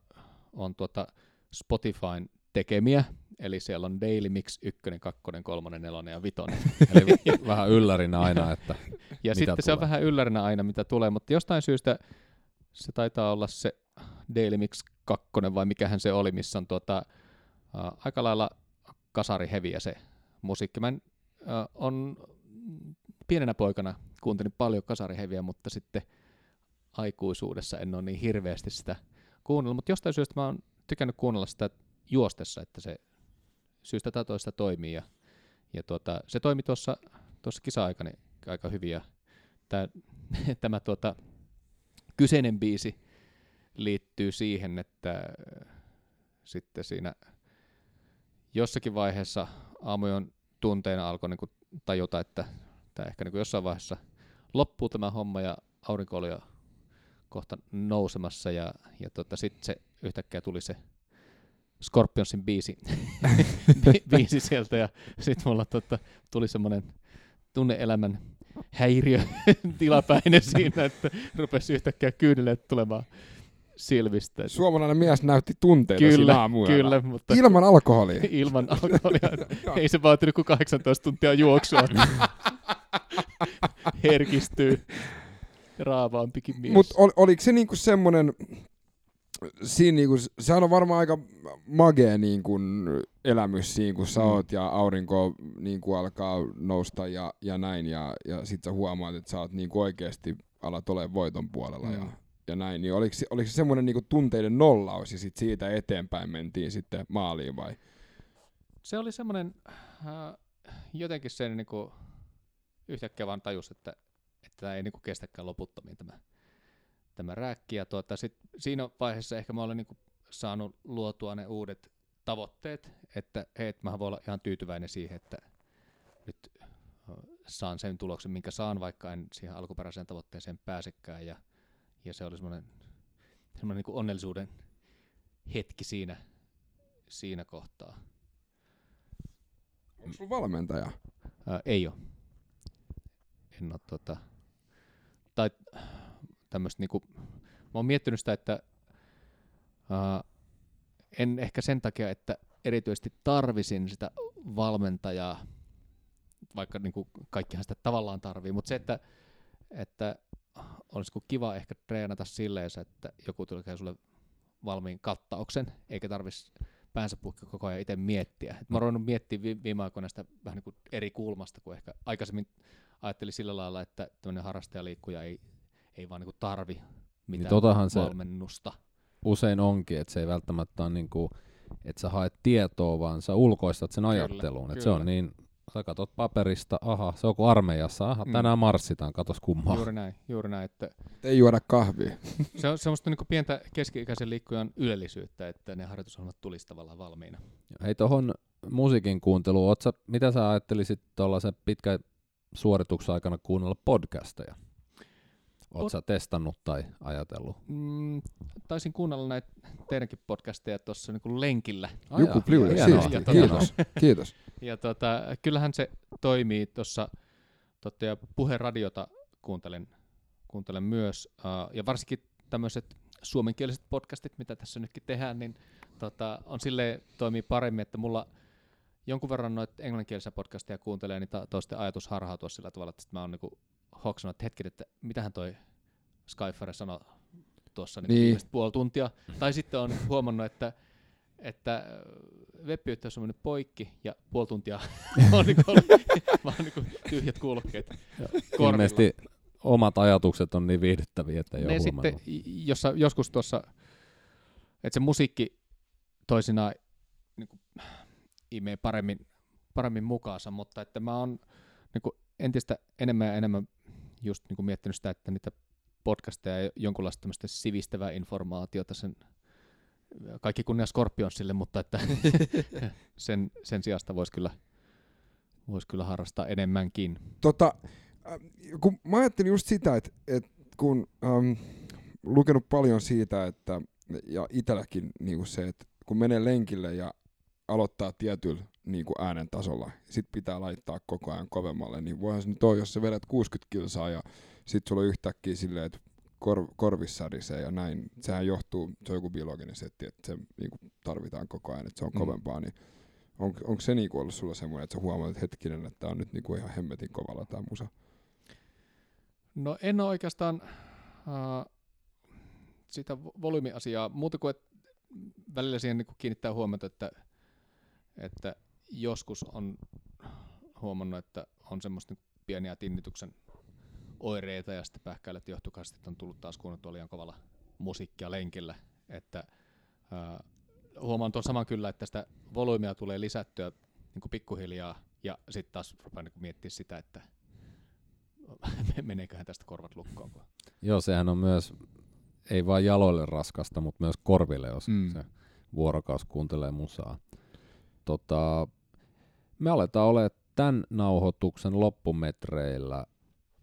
on tuota Spotifyn tekemiä, eli siellä on Daily Mix 1, 2, 3, 4 ja 5. Eli vähän yllärinä aina, että Ja sitten se on tulee? vähän yllärinä aina, mitä tulee, mutta jostain syystä se taitaa olla se Daily Mix 2 vai mikähän se oli, missä on tuota, ä, aika lailla kasariheviä se musiikki. Mä en, ä, on pienenä poikana kuuntelin paljon kasariheviä, mutta sitten aikuisuudessa en ole niin hirveästi sitä kuunnellut, mutta jostain syystä mä oon tykännyt kuunnella sitä juostessa, että se syystä tai toista toimii. Ja, ja tuota, se toimi tuossa tuossa kisa-aikana aika hyvin. Ja tämä, tämä tuota, kyseinen biisi liittyy siihen, että äh, sitten siinä jossakin vaiheessa aamujon tunteina alkoi niin tajuta, että tämä ehkä niin jossain vaiheessa loppuu tämä homma ja aurinko oli jo kohta nousemassa ja, ja tota, sitten se yhtäkkiä tuli se Scorpionsin biisi, bi- biisi sieltä ja sitten mulla tota, tuli semmoinen tunneelämän häiriö tilapäinen siinä, että rupesi yhtäkkiä kyyneleet tulemaan silmistä. Suomalainen mies näytti tunteita Kyllä, siinä aamuyöllä. Kyllä, mutta Ilman alkoholia. ilman alkoholia. Ei se vaatinut kuin 18 tuntia juoksua. Herkistyy raavaampikin mies. Mutta ol, oliko se niinku semmonen, siinä niinku, sehän on varmaan aika magea niinku elämys siinä, kun sä Mm. oot ja aurinko niinku alkaa nousta ja, ja näin, ja, ja sit sä huomaat, että sä oot niinku oikeesti alat olemaan voiton puolella Mm. ja näin, niin oliko, oliko se semmoinen niinku tunteiden nollaus ja sit siitä eteenpäin mentiin sitten maaliin vai? se oli semmoinen, äh, jotenkin se niinku, yhtäkkiä vaan tajus, että, että tämä ei niinku kestäkään loputtomiin tämä, tämä rääkki. Ja tuota, sit siinä vaiheessa ehkä mä olen niinku saanut luotua ne uudet tavoitteet, että hei, mä voin olla ihan tyytyväinen siihen, että nyt äh, saan sen tuloksen, minkä saan, vaikka en siihen alkuperäiseen tavoitteeseen pääsekään. Ja, ja se oli semmoinen, semmoinen niinku onnellisuuden hetki siinä, siinä kohtaa. Onko sulla valmentaja? Ää, ei ole. En ole tota, tai tämmöistä niinku, mä oon miettinyt sitä, että ää, en ehkä sen takia, että erityisesti tarvisin sitä valmentajaa, vaikka niinku kaikkihan sitä tavallaan tarvii, mutta se, että, että olisiko kiva ehkä treenata silleen, että joku tekee sulle valmiin kattauksen, eikä tarvitsisi päänsä puhki koko ajan itse miettiä. Et mä oon ruvennut miettiä vi- viime aikoina sitä vähän niin kuin eri kulmasta, kuin ehkä aikaisemmin ajattelin sillä lailla, että tämmöinen harrastajaliikkuja ei, ei vaan niin kuin tarvi mitään totahan se- valmennusta. usein onkin, että se ei välttämättä ole niinku, että sä haet tietoa, vaan sä ulkoistat sen Kyllä, ajatteluun. Että se kyllä. on niin, sä katot paperista, aha, se on kuin armeijassa, aha, Mm. tänään marssitaan, katos kummaa. Juuri näin, juuri näin. Että Ei juoda kahvia. se on semmoista niin pientä keski-ikäisen liikkujan ylellisyyttä, että ne harjoitusohjelmat tulisi tavallaan valmiina. Hei tohon musiikin kuunteluun, sä, mitä sä ajattelisit tuollaisen pitkän suorituksen aikana kuunnella podcasteja? Pod- sä testannut tai ajatellut? Mm, taisin kuunnella näitä teidänkin podcasteja tuossa niin lenkillä. Juku jaa, pliuja, siistiä. Ja tota- Kiitos. Kiitos. Ja tota, kyllähän se toimii tuossa, totta, ja puheradiota kuuntelen, kuuntelen myös, uh, ja varsinkin tämmöiset suomenkieliset podcastit, mitä tässä nytkin tehdään, niin tota, on sille toimii paremmin, että mulla jonkun verran noita englanninkielisiä podcasteja kuuntelee, niin ta- toisten ajatus harhautua sillä tavalla, että sit mä oon niinku hoksannut, että hetken, että mitähän toi Skyfare sanoi tuossa niin. Niin. puoli tuntia. Tai sitten on huomannut, että, että web-yhteys on mennyt poikki ja puoli tuntia on niinku ollut vaan niinku tyhjät kuulokkeet. Ilmeisesti omat ajatukset on niin viihdyttäviä, että ei ne ole sitten, jossa, joskus tuossa, että se musiikki toisinaan niin kuin, imee paremmin, paremmin mukaansa, mutta että mä oon niin kuin, entistä enemmän ja enemmän just niin kuin, miettinyt sitä, että niitä podcasteja ja jonkunlaista tämmöistä sivistävää informaatiota sen kaikki kunnia Scorpionsille, mutta että sen, sen sijasta voisi kyllä, vois kyllä harrastaa enemmänkin. Tota, äh, kun mä ajattelin just sitä, että, että kun ähm, lukenut paljon siitä, että ja itselläkin niin se, että kun menee lenkille ja aloittaa tietyllä niin kuin äänen tasolla, sit pitää laittaa koko ajan kovemmalle, niin voihan se nyt olla, jos sä vedät 60 kilsaa ja sit sulla on yhtäkkiä silleen, että kor, korvissa särisee ja näin, sehän johtuu, se on joku biologinen setti, että se niin kuin tarvitaan koko ajan, että se on mm. kovempaa, niin on, onko se niin kuin ollut sulla semmoinen, että sä huomaat, että hetkinen, että tämä on nyt niin kuin ihan hemmetin kovalla tämä musa? No en ole oikeastaan uh, sitä volyymiasiaa, muuta kuin että välillä siihen niin kiinnittää huomiota, että, että joskus on huomannut, että on semmoista pieniä tinnityksen oireita ja sitten pähkäilet johtukaa, että on tullut taas kuunnettua liian kovalla musiikkia lenkillä. Että, uh, huomaan tuon saman kyllä, että sitä volyymia tulee lisättyä niin kuin pikkuhiljaa ja sitten taas rupeaa niin miettiä sitä, että meneeköhän tästä korvat lukkoon. Joo, sehän on myös ei vain jaloille raskasta, mutta myös korville, jos mm. se vuorokaus kuuntelee musaa. Tota, me aletaan olemaan tämän nauhoituksen loppumetreillä.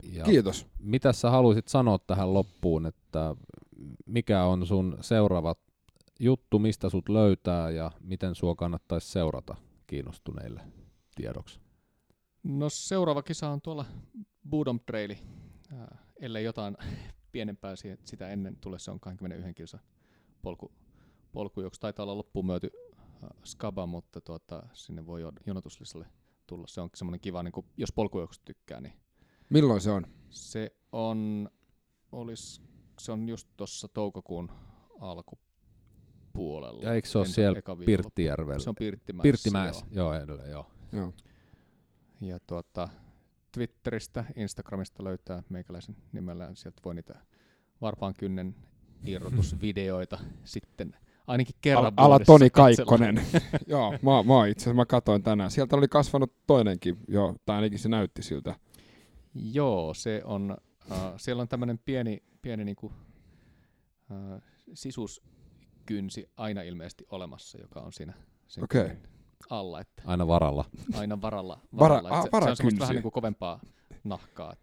Ja Kiitos. Mitä sä haluaisit sanoa tähän loppuun, että mikä on sun seuraava juttu, mistä sut löytää ja miten sua kannattaisi seurata kiinnostuneille tiedoksi? No seuraava kisa on tuolla Budom Traili, äh, ellei jotain pienempää sitä ennen tule, se on 21 kilsa polku, polku joka taitaa olla loppuun myöty skaba, mutta tuota, sinne voi jonotuslistalle tulla. Se on semmoinen kiva, niin kuin, jos polkujuoksusta tykkää. Niin Milloin se on? Se on, olis, se on just tuossa toukokuun alkupuolella. Ja eikö se ole siellä Pirttijärvellä? Se on Pirttimäessä. Pirttimäessä, joo, joo edelleen, joo. joo. Ja tuota, Twitteristä, Instagramista löytää meikäläisen nimellään. Sieltä voi niitä varpaan kynnen irrotusvideoita sitten ainakin kerran Al- Ala Toni Kaikkonen. Joo, mä, mä itse asiassa mä katsoin tänään. Sieltä oli kasvanut toinenkin, joo, tai ainakin se näytti siltä. Joo, se on, uh, siellä on tämmöinen pieni, pieni niinku, uh, sisuskynsi aina ilmeisesti olemassa, joka on siinä sen okay alla. Että aina varalla. Aina varalla. varalla. Vara, ah, se, se on vähän niin kuin kovempaa nahkaa,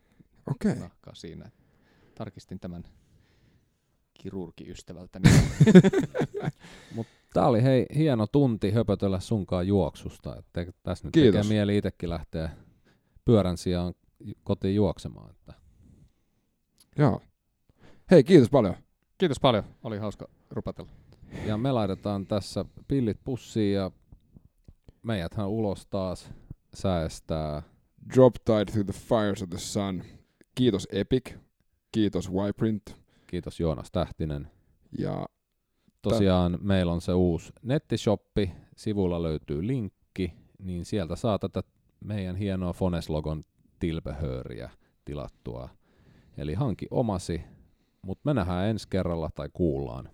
okay. nahkaa siinä. Tarkistin tämän kirurgiystävältä. Mutta tämä oli hei, hieno tunti höpötellä sunkaan juoksusta. Et tässä nyt Kiitos. tekee mieli itsekin lähteä pyörän sijaan kotiin juoksemaan. Että. Joo. Hei, kiitos paljon. Kiitos paljon. Oli hauska rupatella. Ja me laitetaan tässä pillit pussiin ja meidäthän ulos taas säästää. Drop Tide Through the Fires of the Sun. Kiitos Epic. Kiitos Yprint. Kiitos Joonas Tähtinen. Ja tosiaan t- meillä on se uusi nettishoppi. Sivulla löytyy linkki, niin sieltä saa tätä meidän hienoa Fones-logon tilpehööriä tilattua. Eli hanki omasi, mutta me nähdään ensi kerralla tai kuullaan.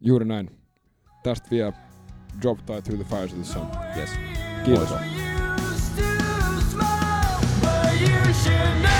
Juuri näin. Tästä vielä drop tie through the fires of the sun. Yes. Kiitos. in